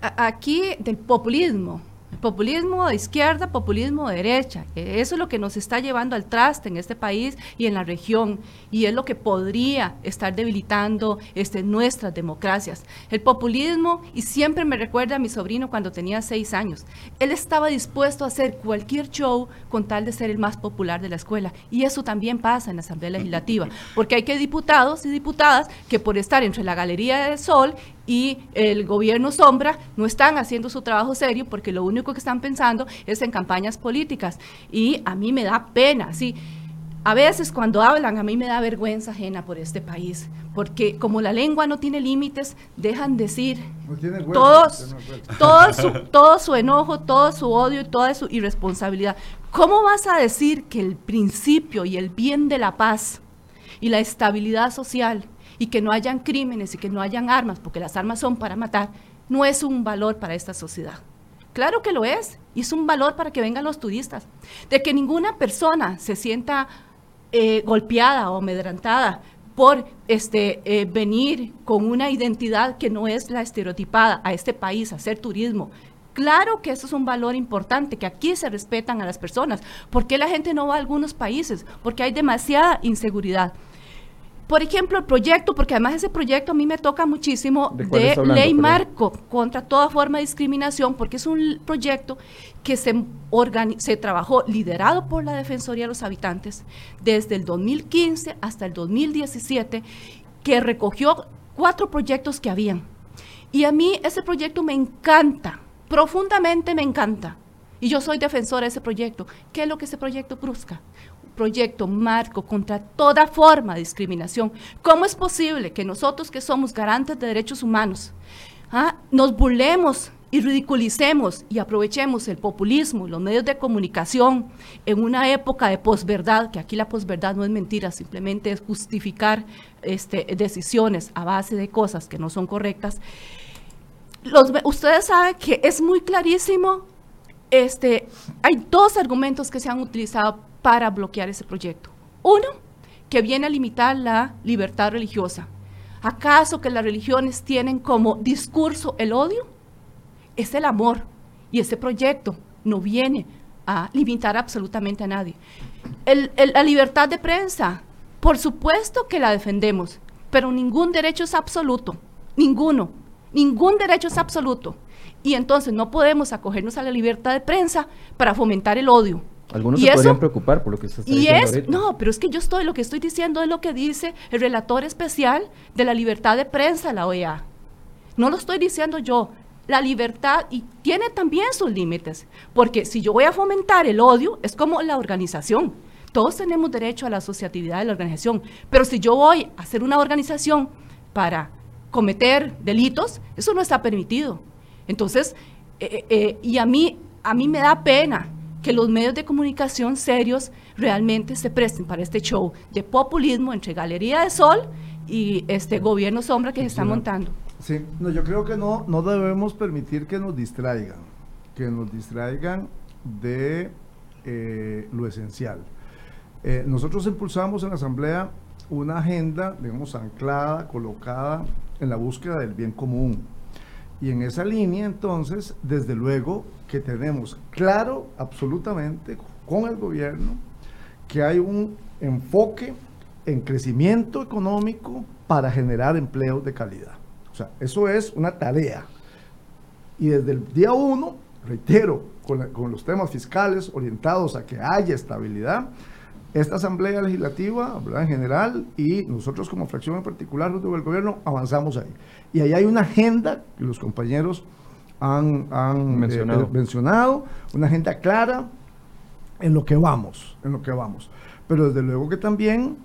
aquí del populismo, Populismo de izquierda, populismo de derecha. Eso es lo que nos está llevando al traste en este país y en la región. Y es lo que podría estar debilitando este, nuestras democracias. El populismo, y siempre me recuerda a mi sobrino cuando tenía seis años, él estaba dispuesto a hacer cualquier show con tal de ser el más popular de la escuela. Y eso también pasa en la Asamblea Legislativa, porque hay que diputados y diputadas que por estar entre la Galería del Sol y el gobierno sombra no están haciendo su trabajo serio porque lo único que están pensando es en campañas políticas. Y a mí me da pena, sí. A veces cuando hablan a mí me da vergüenza ajena por este país, porque como la lengua no tiene límites, dejan decir todos, todo, su, [laughs] todo su enojo, todo su odio y toda su irresponsabilidad. ¿Cómo vas a decir que el principio y el bien de la paz y la estabilidad social y que no hayan crímenes y que no hayan armas, porque las armas son para matar, no es un valor para esta sociedad. Claro que lo es, y es un valor para que vengan los turistas. De que ninguna persona se sienta eh, golpeada o amedrantada por este, eh, venir con una identidad que no es la estereotipada a este país, a hacer turismo. Claro que eso es un valor importante, que aquí se respetan a las personas. ¿Por qué la gente no va a algunos países? Porque hay demasiada inseguridad por ejemplo, el proyecto, porque además ese proyecto a mí me toca muchísimo, de, ley marco contra toda forma de discriminación, porque es un proyecto que se, se trabajó liderado por la Defensoría de los Habitantes desde el 2015 hasta el 2017, que recogió cuatro proyectos que habían. Y a mí ese proyecto me encanta, profundamente me encanta. Y yo soy defensora de ese proyecto. ¿Qué es lo que ese proyecto busca? proyecto marco contra toda forma de discriminación. ¿Cómo es posible que nosotros que somos garantes de derechos humanos ah, nos burlemos y ridiculicemos y aprovechemos el populismo, los medios de comunicación en una época de posverdad, que aquí la posverdad no es mentira, simplemente es justificar este, decisiones a base de cosas que no son correctas. Ustedes saben que es muy clarísimo, este, hay dos argumentos que se han utilizado para bloquear ese proyecto. Uno, que viene a limitar la libertad religiosa. ¿Acaso que las religiones tienen como discurso el odio? Es el amor. Y ese proyecto no viene a limitar absolutamente a nadie. La libertad de prensa, por supuesto que la defendemos, pero ningún derecho es absoluto, ninguno, ningún derecho es absoluto. Y entonces no podemos acogernos a la libertad de prensa para fomentar el odio. Algunos y se eso, podrían preocupar por lo que usted está y. Es, no, pero es que yo estoy, lo que estoy diciendo es lo que dice el relator especial de la libertad de prensa, la OEA. No lo estoy diciendo yo. La libertad y tiene también sus límites, porque si yo voy a fomentar el odio, es como la organización. Todos tenemos derecho a la asociatividad de la organización, pero si yo voy a hacer una organización para cometer delitos, eso no está permitido. Entonces, eh, eh, eh, y a mí, a mí me da pena que los medios de comunicación serios realmente se presten para este show de populismo entre Galería de Sol y este gobierno sombra que se está montando. Sí, no, yo creo que no, no debemos permitir que nos distraigan, que nos distraigan de eh, lo esencial. Eh, nosotros impulsamos en la Asamblea una agenda, digamos, anclada, colocada en la búsqueda del bien común, y en esa línea, entonces, desde luego que tenemos claro absolutamente con el gobierno que hay un enfoque en crecimiento económico para generar empleos de calidad. O sea, eso es una tarea. Y desde el día uno, reitero, con, con los temas fiscales orientados a que haya estabilidad, esta Asamblea Legislativa, en general, y nosotros como fracción en particular del gobierno, avanzamos ahí. Y ahí hay una agenda que los compañeros han, eh, mencionado. Eh, mencionado, una agenda clara en lo que vamos, en lo que vamos. Pero desde luego que también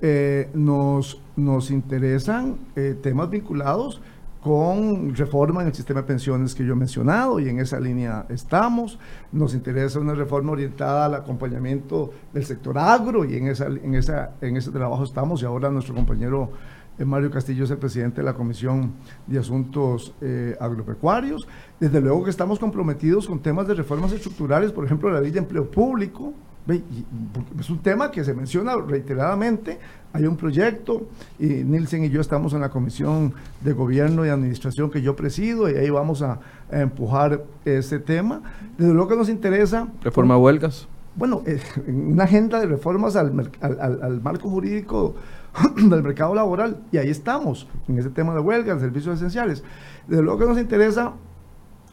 eh, nos, nos interesan temas vinculados con reforma en el sistema de pensiones que yo he mencionado y en esa línea estamos. Nos interesa una reforma orientada al acompañamiento del sector agro y en, esa, en, esa, en ese trabajo estamos y ahora nuestro compañero eh, Mario Castillo es el presidente de la Comisión de Asuntos eh, Agropecuarios. Desde luego que estamos comprometidos con temas de reformas estructurales, por ejemplo, la ley de empleo público, es un tema que se menciona reiteradamente. Hay un proyecto, y Nielsen y yo estamos en la Comisión de Gobierno y Administración que yo presido, y ahí vamos a, empujar ese tema. Desde luego que nos interesa. Reforma huelgas. Bueno, eh, una agenda de reformas al, al, al, al marco jurídico [clears throat] del mercado laboral, y ahí estamos, en ese tema de huelgas, servicios esenciales. Desde luego que nos interesa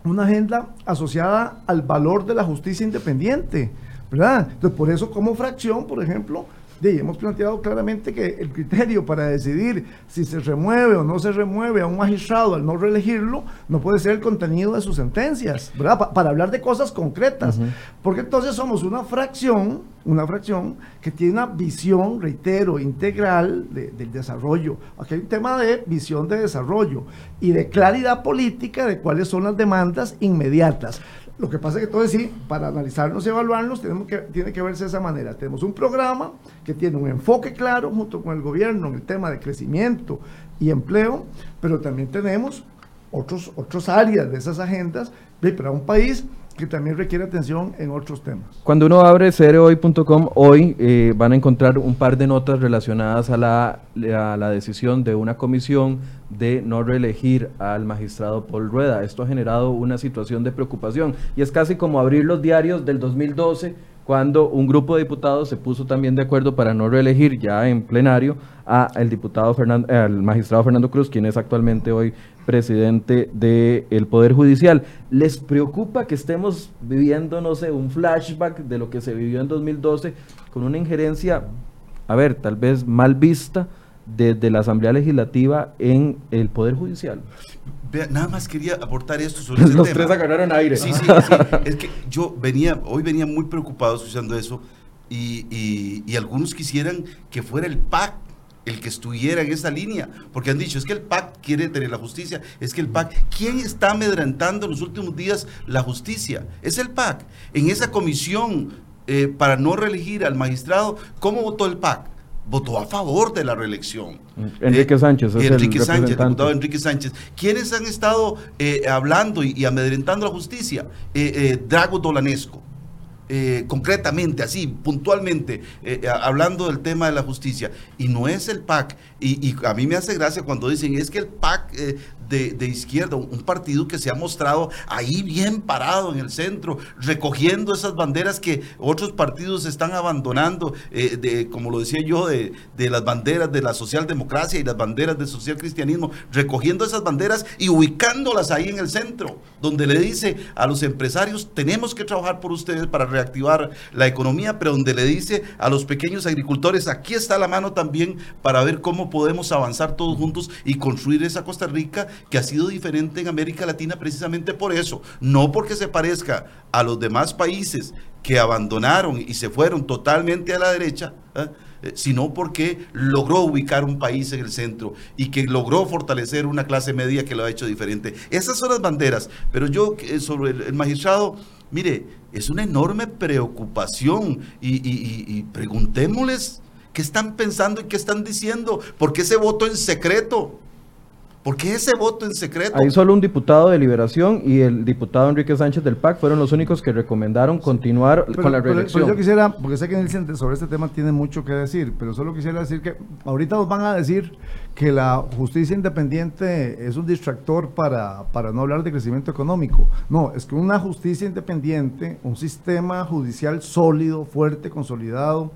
una agenda asociada al valor de la justicia independiente ¿verdad? Entonces, por eso como fracción, por ejemplo, de, hemos planteado claramente que el criterio para decidir si se remueve o no se remueve a un magistrado al no reelegirlo no puede ser el contenido de sus sentencias, ¿verdad? Para hablar de cosas concretas. Porque entonces somos una fracción, una fracción que tiene una visión, reitero, integral del desarrollo. Aquí hay un tema de visión de desarrollo y de claridad política de cuáles son las demandas inmediatas. Lo que pasa es que entonces sí, para analizarnos y evaluarnos, tenemos que, tiene que verse de esa manera. Tenemos un programa que tiene un enfoque claro junto con el gobierno en el tema de crecimiento y empleo, pero también tenemos otros, otros áreas de esas agendas para un país que también requiere atención en otros temas. Cuando uno abre cereoy.com hoy eh, van a encontrar un par de notas relacionadas a la, a la decisión de una comisión de no reelegir al magistrado Paul Rueda. Esto ha generado una situación de preocupación y es casi como abrir los diarios del 2012 cuando un grupo de diputados se puso también de acuerdo para no reelegir ya en plenario a el diputado al magistrado Fernando Cruz, quien es actualmente hoy presidente del de Poder Judicial. ¿Les preocupa que estemos viviendo, no sé, un flashback de lo que se vivió en 2012 con una injerencia, a ver, tal vez mal vista desde la Asamblea Legislativa en el Poder Judicial? Nada más quería aportar esto sobre [laughs] ese Los tema. tres agarraron aire. Sí, sí, sí. [laughs] es que yo venía, hoy venía muy preocupado escuchando eso y, y, algunos quisieran que fuera el PAC el que estuviera en esa línea, porque han dicho, es que el PAC quiere tener la justicia, es que el PAC, ¿quién está amedrantando en los últimos días la justicia? Es el PAC. En esa comisión eh, para no reelegir al magistrado, ¿cómo votó el PAC? Votó a favor de la reelección. Enrique Sánchez. Es Enrique el Sánchez, diputado Enrique Sánchez. ¿Quiénes han estado hablando y, amedrentando la justicia? Drago Dolanesco. concretamente, así, puntualmente, hablando del tema de la justicia. Y no es el PAC. Y, a mí me hace gracia cuando dicen, es que el PAC de, izquierda, un partido que se ha mostrado ahí bien parado en el centro, recogiendo esas banderas que otros partidos están abandonando, eh, de, como lo decía yo, de, de, las banderas de la socialdemocracia y las banderas del socialcristianismo, recogiendo esas banderas y ubicándolas ahí en el centro, donde le dice a los empresarios, tenemos que trabajar por ustedes para reactivar la economía, pero donde le dice a los pequeños agricultores, aquí está la mano también para ver cómo podemos avanzar todos juntos y construir esa Costa Rica que ha sido diferente en América Latina precisamente por eso, no porque se parezca a los demás países que abandonaron y se fueron totalmente a la derecha, ¿eh? Eh, sino porque logró ubicar un país en el centro y que logró fortalecer una clase media que lo ha hecho diferente. Esas son las banderas, pero yo eh, sobre el, magistrado, mire, es una enorme preocupación y, y preguntémosles qué están pensando y qué están diciendo, porque ese voto en secreto. ¿Por qué ese voto en secreto? Ahí solo un diputado de Liberación y el diputado Enrique Sánchez del PAC fueron los únicos que recomendaron continuar con la reelección. yo quisiera, porque sé que Nelson sobre este tema tiene mucho que decir, pero solo quisiera decir que ahorita nos van a decir que la justicia independiente es un distractor para, para no hablar de crecimiento económico. No, es que una justicia independiente, un sistema judicial sólido, fuerte, consolidado,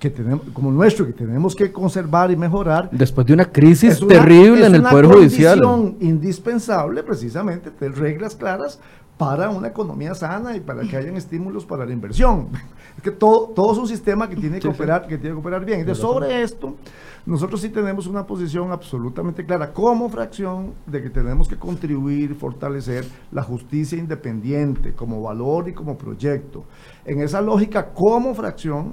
que tenemos, como nuestro, que tenemos que conservar y mejorar. Después de una crisis terrible en el Poder Judicial. Es una indispensable precisamente tener reglas claras para una economía sana y para que hayan estímulos para la inversión. [laughs] Es que todo, todo es un sistema que tiene que, operar, que tiene que operar bien. Entonces, sobre esto, nosotros sí tenemos una posición absolutamente clara como fracción de que tenemos que contribuir, fortalecer la justicia independiente como valor y como proyecto. En esa lógica, como fracción,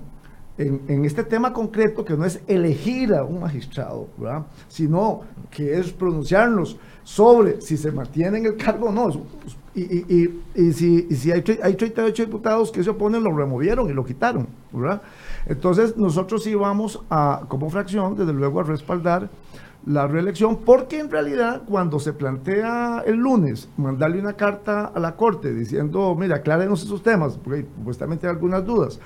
en, este tema concreto, que no es elegir a un magistrado, sino que es pronunciarnos sobre si se mantiene en el cargo o no. Y, y, y, si, si hay, hay, 38 diputados que se oponen, lo removieron y lo quitaron. Entonces, nosotros sí vamos a, como fracción, desde luego, a respaldar la reelección, porque en realidad cuando se plantea el lunes mandarle una carta a la Corte diciendo, mira, aclárenos esos temas, porque supuestamente hay algunas dudas,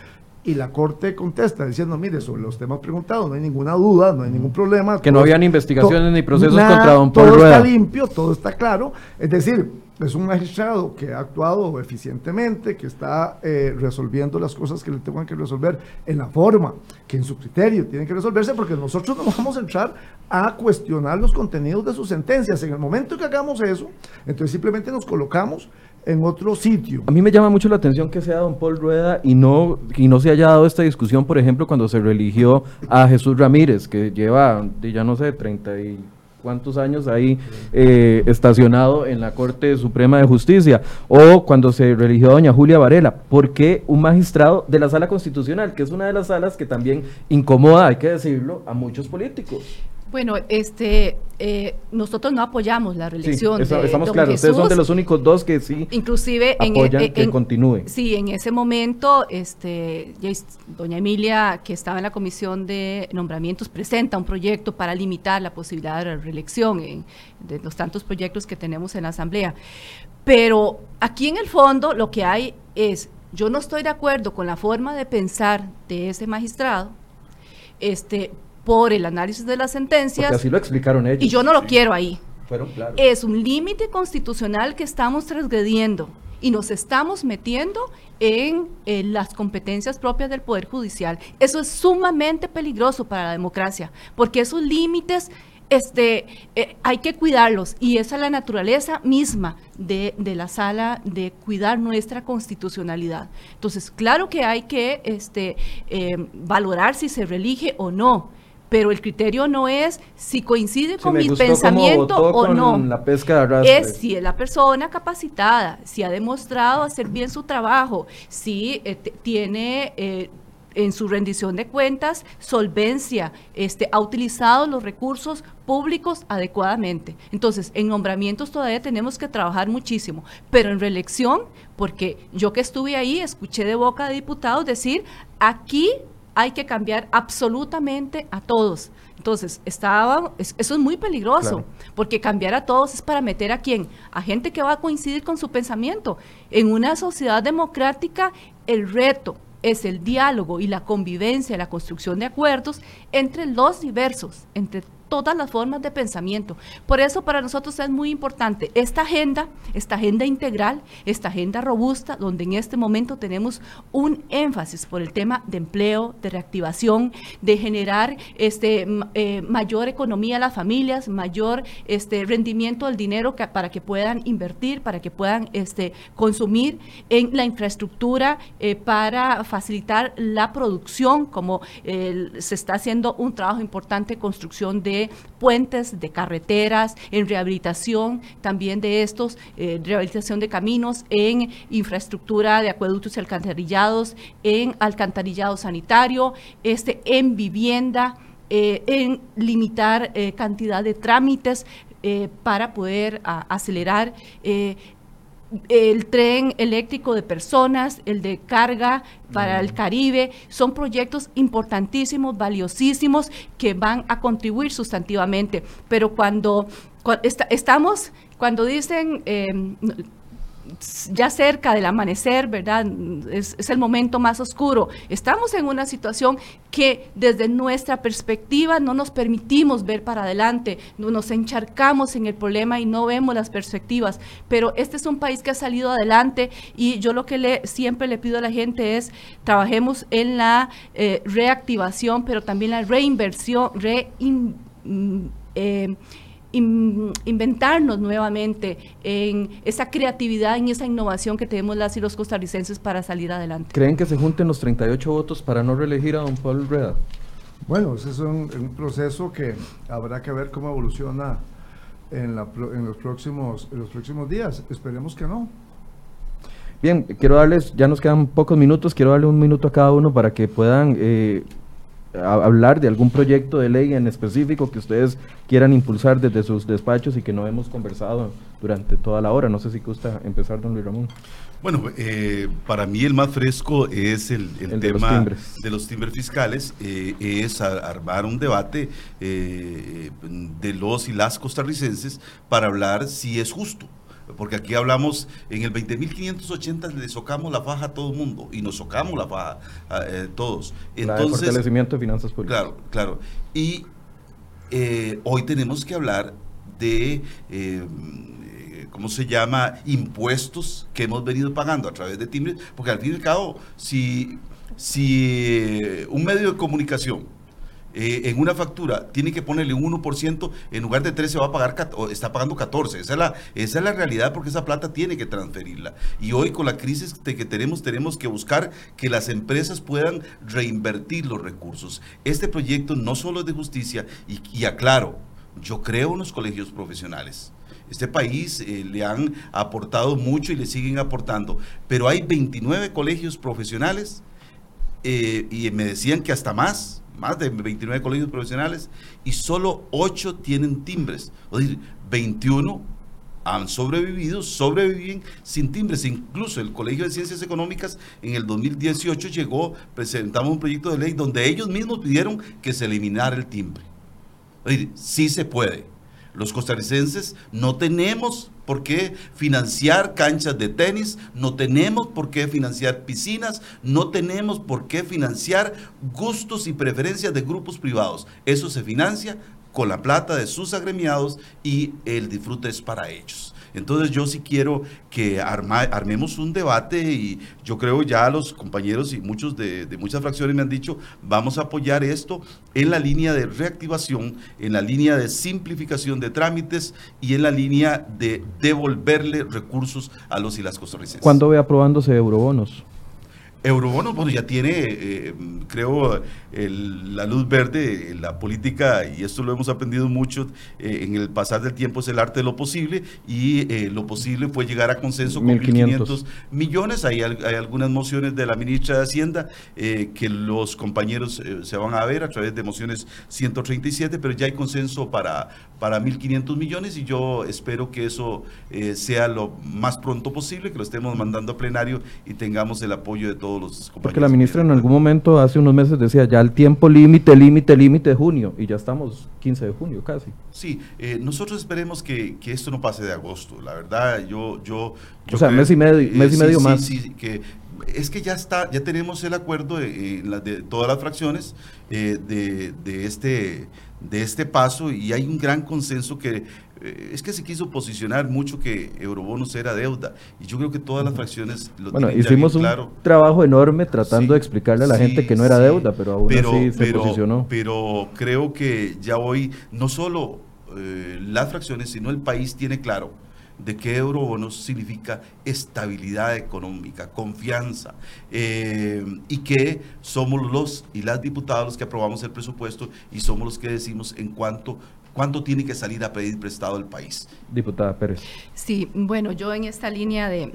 y la Corte contesta diciendo, mire, sobre los temas preguntados no hay ninguna duda, no hay ningún problema. Que no habían investigaciones ni procesos contra don Paul Todo está limpio, todo está claro. Es decir, es un magistrado que ha actuado eficientemente, que está eh, resolviendo las cosas que le tengan que resolver en la forma que en su criterio tienen que resolverse, porque nosotros no vamos a entrar a cuestionar los contenidos de sus sentencias. En el momento que hagamos eso, entonces simplemente nos colocamos en otro sitio. A mí me llama mucho la atención que sea don Paul Rueda y no, y no se haya dado esta discusión, por ejemplo, cuando se religió a Jesús Ramírez, que lleva, ya no sé, treinta y cuántos años ahí eh, estacionado en la Corte Suprema de Justicia, o cuando se religió a doña Julia Varela, porque un magistrado de la Sala Constitucional, que es una de las salas que también incomoda, hay que decirlo, a muchos políticos. Bueno, este, eh, nosotros no apoyamos la reelección. Sí, estamos claros, ustedes son de los únicos dos que sí inclusive apoyan en, que continúe. Sí, en ese momento, este, doña Emilia, que estaba en la comisión de nombramientos, presenta un proyecto para limitar la posibilidad de la reelección en, de los tantos proyectos que tenemos en la Asamblea. Pero aquí en el fondo lo que hay es, yo no estoy de acuerdo con la forma de pensar de ese magistrado, este, por el análisis de las sentencias. Porque así lo explicaron ellos. Y yo no lo quiero ahí. Fueron claros. Es un límite constitucional que estamos transgrediendo y nos estamos metiendo en, las competencias propias del Poder Judicial. Eso es sumamente peligroso para la democracia, porque esos límites este, eh, hay que cuidarlos y esa es la naturaleza misma de, la sala de cuidar nuestra constitucionalidad. Entonces, claro que hay que este, eh, valorar si se relige o no pero el criterio no es si coincide con mi pensamiento o no. La pesca es si es la persona capacitada, si ha demostrado hacer bien su trabajo, si eh, tiene eh, en su rendición de cuentas solvencia, este, ha utilizado los recursos públicos adecuadamente. Entonces, en nombramientos todavía tenemos que trabajar muchísimo, pero en reelección, porque yo que estuve ahí, escuché de boca de diputados decir, aquí hay que cambiar absolutamente a todos. Entonces, estaba, eso es muy peligroso, porque cambiar a todos es para meter a quién? A gente que va a coincidir con su pensamiento. En una sociedad democrática, el reto es el diálogo y la convivencia, la construcción de acuerdos entre los diversos, entre todas las formas de pensamiento. Por eso para nosotros es muy importante esta agenda, esta agenda integral, esta agenda robusta, donde en este momento tenemos un énfasis por el tema de empleo, de reactivación, de generar este, eh, mayor economía a las familias, mayor este, rendimiento del dinero para que puedan invertir, para que puedan este, consumir en la infraestructura eh, para facilitar la producción, como se está haciendo un trabajo importante, construcción de puentes, de carreteras, en rehabilitación también de estos, eh, rehabilitación de caminos, en infraestructura de acueductos y alcantarillados, en alcantarillado sanitario, este, en vivienda, eh, en limitar eh, cantidad de trámites para poder acelerar el tren eléctrico de personas, el de carga para el Caribe, son proyectos importantísimos, valiosísimos, que van a contribuir sustantivamente. Pero cuando, estamos, cuando dicen... Eh, ya cerca del amanecer, ¿verdad? Es, el momento más oscuro. Estamos en una situación que desde nuestra perspectiva no nos permitimos ver para adelante, nos encharcamos en el problema y no vemos las perspectivas. Pero este es un país que ha salido adelante y yo lo que siempre le pido a la gente es trabajemos en la eh, reactivación, pero también la reinversión, re, eh, inventarnos nuevamente en esa creatividad, en esa innovación que tenemos las y los costarricenses para salir adelante. ¿Creen que se junten los 38 votos para no reelegir a don Paul Reda? Bueno, ese es un, proceso que habrá que ver cómo evoluciona en, en, los próximos, en los próximos días. Esperemos que no. Bien, quiero darles, ya nos quedan pocos minutos, quiero darle un minuto a cada uno para que puedan eh, hablar de algún proyecto de ley en específico que ustedes quieran impulsar desde sus despachos y que no hemos conversado durante toda la hora. No sé si gusta empezar, don Luis Ramón. Bueno, eh, para mí el más fresco es el, tema de los, timbres fiscales, eh, es armar un debate eh, de los y las costarricenses para hablar si es justo porque aquí hablamos, en el 20.580 le socamos la faja a todo el mundo y nos socamos la faja a, eh, todos. Entonces, fortalecimiento de finanzas públicas. Claro, claro. Y eh, hoy tenemos que hablar de, eh, ¿cómo se llama?, impuestos que hemos venido pagando a través de timbres, porque al fin y al cabo, si, si un medio de comunicación eh, en una factura tiene que ponerle un 1%, en lugar de 13 va a pagar, está pagando 14. Esa es, la, esa es la realidad porque esa plata tiene que transferirla. Y hoy con la crisis que tenemos, tenemos que buscar que las empresas puedan reinvertir los recursos. Este proyecto no solo es de justicia, y, aclaro, yo creo en los colegios profesionales. Este país eh, le han aportado mucho y le siguen aportando, pero hay 29 colegios profesionales eh, y me decían que hasta más, más de 29 colegios profesionales y solo 8 tienen timbres. Es decir, 21 han sobrevivido, sobreviven sin timbres. Incluso el Colegio de Ciencias Económicas en el 2018 llegó, presentamos un proyecto de ley donde ellos mismos pidieron que se eliminara el timbre. Es decir, sí se puede. Los costarricenses no tenemos por qué financiar canchas de tenis, no tenemos por qué financiar piscinas, no tenemos por qué financiar gustos y preferencias de grupos privados. Eso se financia con la plata de sus agremiados y el disfrute es para ellos. Entonces yo sí quiero que armemos un debate y yo creo ya los compañeros y muchos de, muchas fracciones me han dicho, vamos a apoyar esto en la línea de reactivación, en la línea de simplificación de trámites y en la línea de devolverle recursos a los y las costarricenses. ¿Cuándo ve aprobándose eurobonos? Eurobonos, bueno, ya tiene, eh, creo, la luz verde, la política, y esto lo hemos aprendido mucho eh, en el pasar del tiempo, es el arte de lo posible, y eh, lo posible fue llegar a consenso con 1.500 millones. Hay, hay algunas mociones de la ministra de Hacienda que los compañeros se van a ver a través de mociones 137, pero ya hay consenso para, para 1.500 millones, y yo espero que eso sea lo más pronto posible, que lo estemos mandando a plenario y tengamos el apoyo de todos los compañeros. Porque la ministra en algún momento, hace unos meses, decía ya el tiempo límite, límite, límite de junio, y ya estamos 15 de junio casi. Sí, eh, nosotros esperemos que, que, esto no pase de agosto. La verdad, yo... yo, o sea, mes y medio, mes y medio sí, más. Sí, que es que ya está, ya tenemos el acuerdo de, de todas las fracciones eh, de, de, este, de este paso y hay un gran consenso que eh, es que se quiso posicionar mucho que eurobonos era deuda. Y yo creo que todas las fracciones lo bueno hicimos un trabajo enorme tratando sí, de explicarle a la sí, gente que no era sí, deuda pero aún pero, así se pero, posicionó. pero creo que ya hoy no solo eh, las fracciones sino el país tiene claro de que eurobonos significa estabilidad económica, confianza, eh, y que somos los y las diputadas los que aprobamos el presupuesto y somos los que decimos en cuánto ¿Cuánto tiene que salir a pedir prestado el país? Diputada Pérez. Sí, bueno, yo en esta línea de,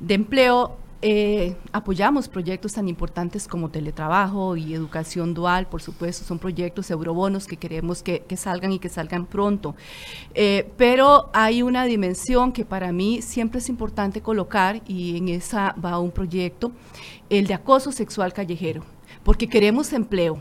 de empleo eh, apoyamos proyectos tan importantes como teletrabajo y educación dual, por supuesto, son proyectos eurobonos que queremos que, salgan y que salgan pronto. Eh, pero hay una dimensión que para mí siempre es importante colocar y en esa va un proyecto, el de acoso sexual callejero, porque queremos empleo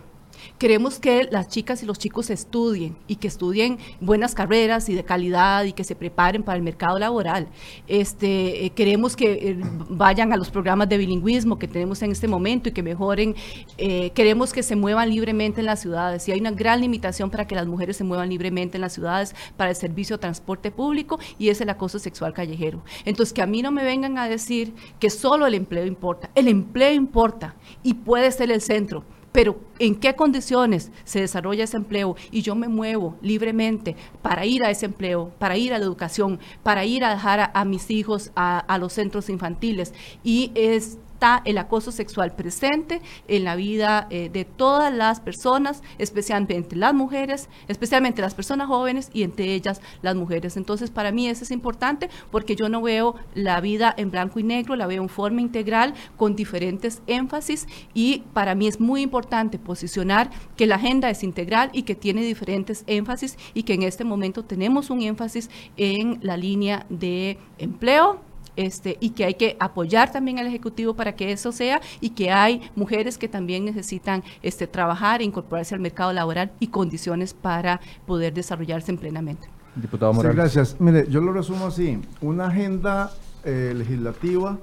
Queremos que las chicas y los chicos estudien y que estudien buenas carreras y de calidad y que se preparen para el mercado laboral. Este, eh, queremos que eh, vayan a los programas de bilingüismo que tenemos en este momento y que mejoren. Eh, queremos que se muevan libremente en las ciudades. Y hay una gran limitación para que las mujeres se muevan libremente en las ciudades para el servicio de transporte público y es el acoso sexual callejero. Entonces, que a mí no me vengan a decir que solo el empleo importa. El empleo importa y puede ser el centro pero en qué condiciones se desarrolla ese empleo y yo me muevo libremente para ir a ese empleo, para ir a la educación, para ir a dejar a, mis hijos a los centros infantiles. Y es está el acoso sexual presente en la vida eh, de todas las personas, especialmente las mujeres, especialmente las personas jóvenes y entre ellas las mujeres. Entonces, para mí eso es importante porque yo no veo la vida en blanco y negro, la veo en forma integral con diferentes énfasis y para mí es muy importante posicionar que la agenda es integral y que tiene diferentes énfasis y que en este momento tenemos un énfasis en la línea de empleo, este, y que hay que apoyar también al Ejecutivo para que eso sea y que hay mujeres que también necesitan este, trabajar e incorporarse al mercado laboral y condiciones para poder desarrollarse plenamente. Diputado Morales. Sí, gracias. Mire, yo lo resumo así, una agenda eh, legislativa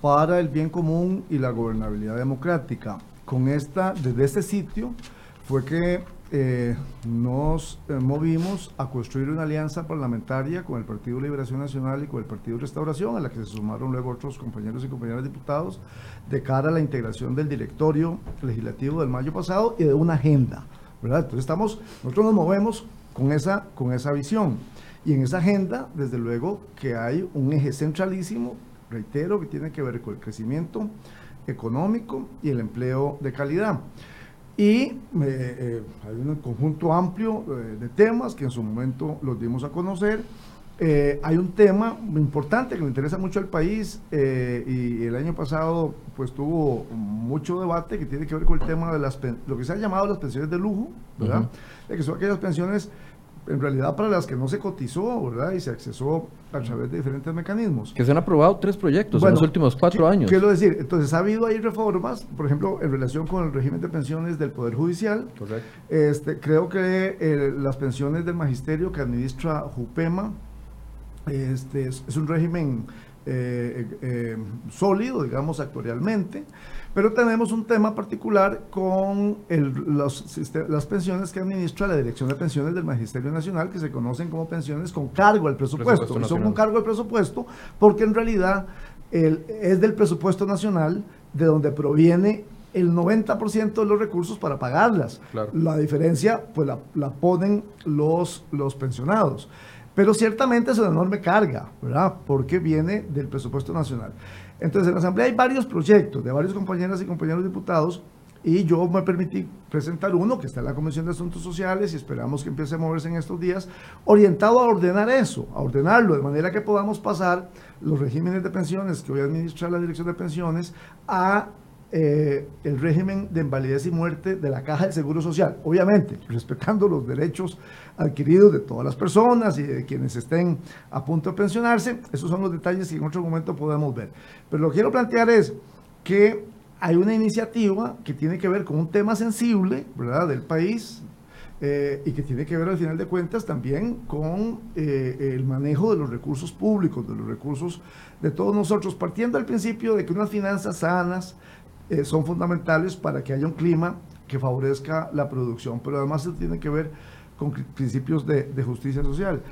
para el bien común y la gobernabilidad democrática. Con esta, desde este sitio, fue que eh, nos eh, movimos a construir una alianza parlamentaria con el Partido Liberación Nacional y con el Partido Restauración, a la que se sumaron luego otros compañeros y compañeras diputados, de cara a la integración del directorio legislativo del mayo pasado y de una agenda. Entonces estamos, nosotros nos movemos con esa, con esa visión. Y en esa agenda, desde luego, que hay un eje centralísimo, reitero, que tiene que ver con el crecimiento económico y el empleo de calidad. Y eh, eh, hay un conjunto amplio eh, de temas que en su momento los dimos a conocer. Eh, hay un tema importante que le interesa mucho al país y el año pasado pues tuvo mucho debate que tiene que ver con el tema de las lo que se ha llamado las pensiones de lujo, ¿verdad? Uh -huh. De que son aquellas pensiones en realidad para las que no se cotizó, ¿verdad? Y se accesó a través de diferentes mecanismos. Que se han aprobado tres proyectos bueno, en los últimos cuatro ¿qué, años. Quiero decir, entonces ha habido ahí reformas, por ejemplo, en relación con el régimen de pensiones del Poder Judicial. Correcto. Este, creo que eh, las pensiones del magisterio que administra Jupema este, es, es un régimen eh, eh, sólido, digamos, actuarialmente. Pero tenemos un tema particular con el, los, las pensiones que administra la Dirección de Pensiones del Magisterio Nacional, que se conocen como pensiones con cargo al presupuesto. presupuesto son con cargo al presupuesto porque en realidad el, es del presupuesto nacional de donde proviene el 90% de los recursos para pagarlas. Claro. La diferencia pues la, la ponen los, los pensionados. Pero ciertamente es una enorme carga, ¿verdad? Porque viene del presupuesto nacional. Entonces, en la Asamblea hay varios proyectos de varios compañeras y compañeros diputados y yo me permití presentar uno que está en la Comisión de Asuntos Sociales y esperamos que empiece a moverse en estos días, orientado a ordenar eso, a ordenarlo de manera que podamos pasar los regímenes de pensiones que hoy administra la Dirección de Pensiones a eh, el régimen de invalidez y muerte de la Caja del Seguro Social, obviamente respetando los derechos adquiridos de todas las personas y de quienes estén a punto de pensionarse, esos son los detalles que en otro momento podemos ver. Pero lo que quiero plantear es, que hay una iniciativa que tiene que ver con un tema sensible, ¿verdad?, del país, eh, y que tiene que ver al final de cuentas también con eh, el manejo de los recursos públicos, de los recursos de todos nosotros, partiendo al principio de que unas finanzas sanas eh, son fundamentales para que haya un clima que favorezca la producción, pero además se tiene que ver con principios de, de justicia social.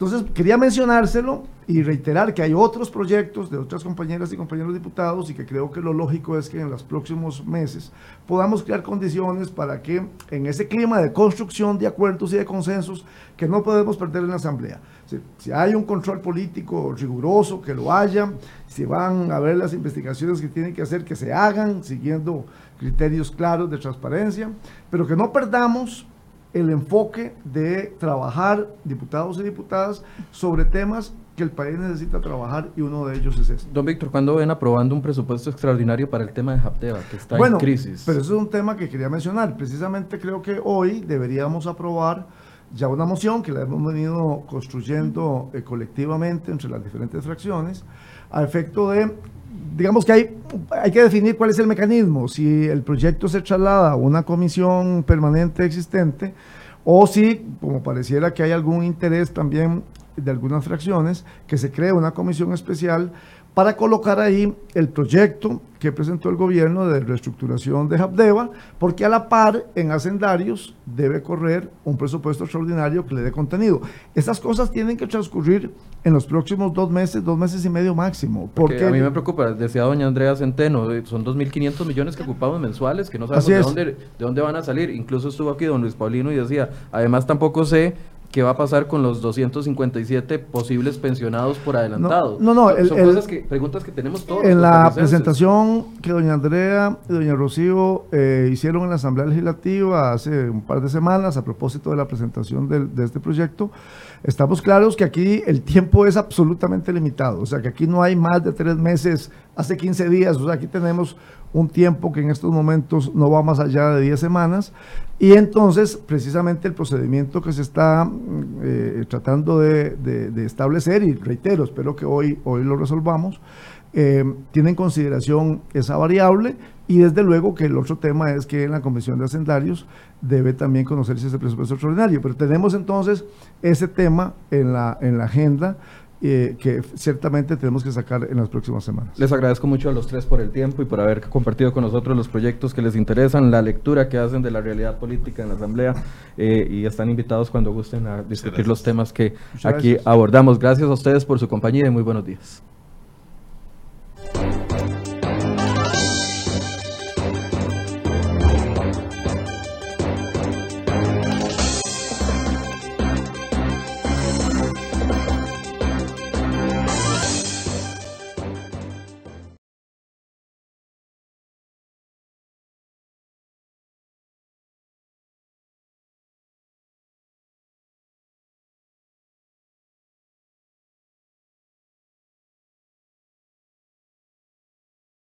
Entonces, quería mencionárselo y reiterar que hay otros proyectos de otras compañeras y compañeros diputados y que creo que lo lógico es que en los próximos meses podamos crear condiciones para que en ese clima de construcción de acuerdos y de consensos que no podemos perder en la Asamblea, si, si hay un control político riguroso, que lo haya, si van a ver las investigaciones que tienen que hacer, que se hagan siguiendo criterios claros de transparencia, pero que no perdamos el enfoque de trabajar, diputados y diputadas, sobre temas que el país necesita trabajar y uno de ellos es este. Don Víctor, ¿cuándo ven aprobando un presupuesto extraordinario para el tema de Japteva, que está bueno, en crisis? Pero eso es un tema que quería mencionar. Precisamente creo que hoy deberíamos aprobar ya una moción que la hemos venido construyendo eh, colectivamente entre las diferentes fracciones, a efecto de digamos que hay, hay que definir cuál es el mecanismo, si el proyecto se traslada a una comisión permanente existente o si, como pareciera que hay algún interés también de algunas fracciones, que se cree una comisión especial para colocar ahí el proyecto que presentó el gobierno de reestructuración de Habdeba, porque a la par en hacendarios debe correr un presupuesto extraordinario que le dé contenido. Estas cosas tienen que transcurrir en los próximos dos meses, dos meses y medio máximo. Porque, a mí me preocupa, decía doña Andrea Centeno, eh, son 2.500 millones que ocupamos mensuales, que no sabemos de dónde, de dónde van a salir. Incluso estuvo aquí don Luis Paulino y decía, además tampoco sé ¿Qué va a pasar con los 257 posibles pensionados por adelantado? No, no, no son cosas que, preguntas que tenemos todos. En la presentación que doña Andrea y doña Rocío eh, hicieron en la Asamblea Legislativa hace un par de semanas a propósito de la presentación de este proyecto, estamos claros que aquí el tiempo es absolutamente limitado, o sea que aquí no hay más de tres meses, hace 15 días, o sea, aquí tenemos un tiempo que en estos momentos no va más allá de 10 semanas. Y entonces, precisamente el procedimiento que se está mm, eh, tratando de, establecer, y reitero, espero que hoy, hoy lo resolvamos, eh, tiene en consideración esa variable y desde luego que el otro tema es que en la Comisión de Hacendarios debe también conocerse ese presupuesto extraordinario. Pero tenemos entonces ese tema en la, en la agenda eh, que ciertamente tenemos que sacar en las próximas semanas. Les agradezco mucho a los tres por el tiempo y por haber compartido con nosotros los proyectos que les interesan, la lectura que hacen de la realidad política en la Asamblea eh, y están invitados cuando gusten a discutir los temas que aquí abordamos. Gracias a ustedes por su compañía y muy buenos días. Thank you.